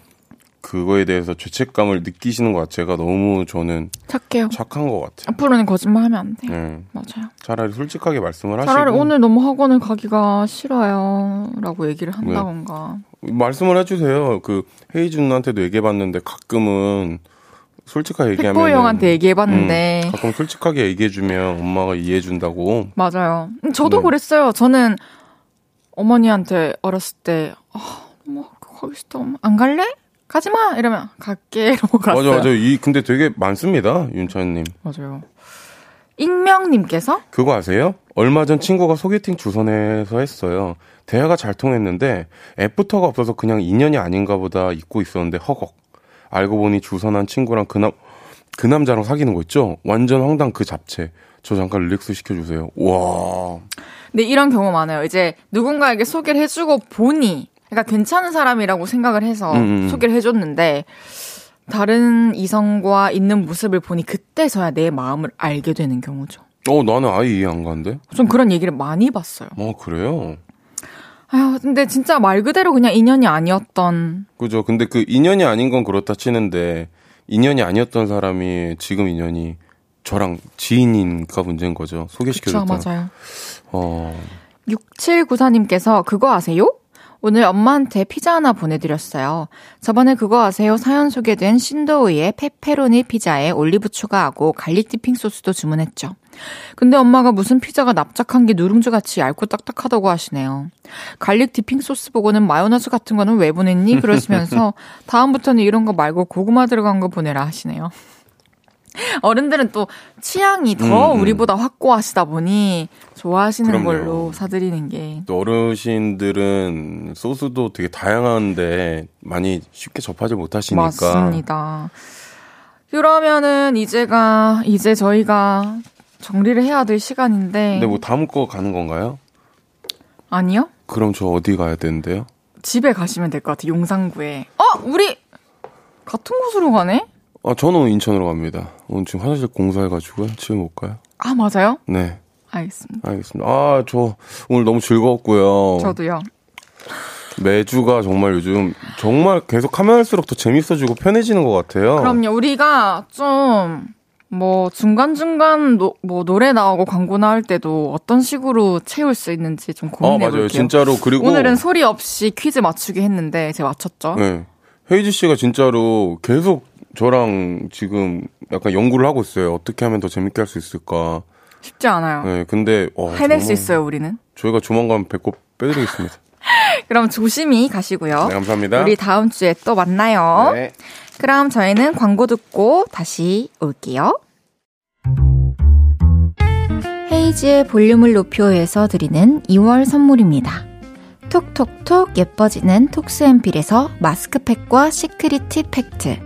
그거에 대해서 죄책감을 느끼시는 것 자체가 너무 저는 착해요. 착한 것 같아요. 앞으로는 거짓말하면 안 돼. 네. 맞아요. 차라리 솔직하게 말씀을 하시고. 차라리 오늘 너무 학원을 가기가 싫어요라고 얘기를 한다던가. 말씀을 해주세요. 그 헤이즈 누나한테도 얘기해봤는데 가끔은 솔직하게 얘기하면 팩보이 형한테 얘기해봤는데 음, 가끔 솔직하게 얘기해주면 엄마가 이해해준다고. 맞아요. 음, 저도 네. 그랬어요. 저는 어머니한테 어렸을 때 아, 학교 가기 싫다. 안 갈래? 가지 마. 이러면 갈게. [LAUGHS] 이러고 갔어요. 맞아, 맞아. 이 근데 되게 많습니다, 윤찬 님. 맞아요. 익명 님께서 그거 아세요? 얼마 전 친구가 소개팅 주선해서 했어요. 대화가 잘 통했는데 애프터가 없어서 그냥 인연이 아닌가 보다 잊고 있었는데 허걱. 알고 보니 주선한 친구랑 그남 그 남자랑 사귀는 거 있죠? 완전 황당 그 잡채. 저 잠깐 릴렉스 시켜주세요. 와. 근데 이런 경우 많아요. 이제 누군가에게 소개를 해주고 보니 그러니까 괜찮은 사람이라고 생각을 해서 음, 음. 소개를 해줬는데 다른 이성과 있는 모습을 보니 그때서야 내 마음을 알게 되는 경우죠. 어, 나는 아예 이해 안 가는데? 좀 그런 얘기를 많이 봤어요. 어, 그래요? 아휴, 근데 진짜 말 그대로 그냥 인연이 아니었던 그죠. 근데 그 인연이 아닌 건 그렇다 치는데, 인연이 아니었던 사람이 지금 인연이 저랑 지인인가 문제인 거죠. 그쵸, 소개시켜줬다. 맞아요. 어, 6794님께서 그거 아세요? 오늘 엄마한테 피자 하나 보내드렸어요. 저번에 그거 아세요? 사연 소개된 신도우의 페페로니 피자에 올리브 추가하고 garlic dipping 소스도 주문했죠. 근데 엄마가 무슨 피자가 납작한 게 누룽지 같이 얇고 딱딱하다고 하시네요. garlic dipping 소스 보고는 마요네즈 같은 거는 왜 보냈니? 그러시면서 [LAUGHS] 다음부터는 이런 거 말고 고구마 들어간 거 보내라 하시네요. 어른들은 또 취향이 더 음, 음. 우리보다 확고하시다 보니 좋아하시는 그럼요. 걸로 사드리는 게 또 어르신들은 소스도 되게 다양한데 많이 쉽게 접하지 못하시니까. 맞습니다. 그러면은 이제가 이제 저희가 정리를 해야 될 시간인데 근데 뭐 다음 거 가는 건가요? 아니요? 그럼 저 어디 가야 되는데요? 집에 가시면 될 것 같아요. 용산구에. 어, 우리 같은 곳으로 가네? 아, 저는 오늘 인천으로 갑니다. 오늘 지금 화장실 공사해가지고요. 집에 못 가요. 아, 맞아요? 네. 알겠습니다. 알겠습니다. 아, 저 오늘 너무 즐거웠고요. 저도요. 매주가 정말 요즘 정말 계속 하면 할수록 더 재밌어지고 편해지는 것 같아요. 그럼요. 우리가 좀 뭐 중간중간 노, 뭐 노래 나오고 광고 나올 때도 어떤 식으로 채울 수 있는지 좀 어, 고민해 맞아요. 볼게요. 진짜로 그리고 오늘은 소리 없이 퀴즈 맞추기 했는데 제가 맞췄죠. 네. 헤이즈 씨가 진짜로 계속 저랑 지금 약간 연구를 하고 있어요. 어떻게 하면 더 재밌게 할 수 있을까. 쉽지 않아요. 네, 근데 어, 해낼 수 정말 있어요, 우리는. 저희가 조만간 배꼽 빼드리겠습니다. [LAUGHS] 그럼 조심히 가시고요. 네, 감사합니다. 우리 다음 주에 또 만나요. 네. 그럼 저희는 광고 듣고 다시 올게요. 헤이즈의 볼륨을 높여요에서 드리는 2월 선물입니다. 톡톡톡 예뻐지는 톡스앰필에서 마스크팩과 secret 팩트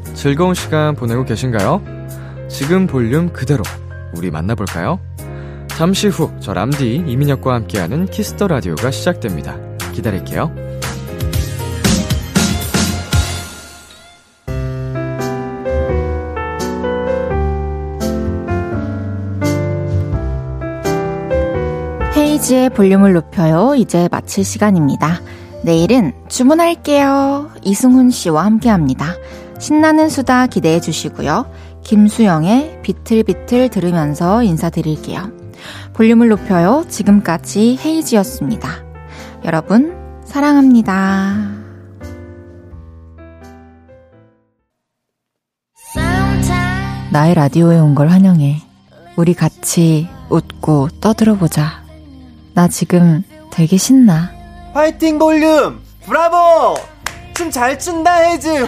즐거운 시간 보내고 계신가요? 지금 볼륨 그대로 우리 만나볼까요? 잠시 후 저 람디 이민혁과 함께하는 키스 더 라디오가 시작됩니다. 기다릴게요. 헤이즈의 볼륨을 높여요. 이제 마칠 시간입니다. 내일은 주문할게요. 이승훈 씨와 함께 합니다. 신나는 수다 기대해 주시고요. 김수영의 비틀비틀 들으면서 인사드릴게요. 볼륨을 높여요. 지금까지 헤이지였습니다. 여러분, 사랑합니다. 나의 라디오에 온 걸 환영해. 우리 같이 웃고 떠들어보자. 나 지금 되게 신나. 화이팅 볼륨! 브라보! 춤 잘 춘다 헤이즈!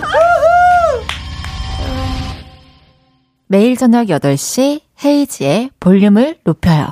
매일 저녁 8시 헤이지의 볼륨을 높여요.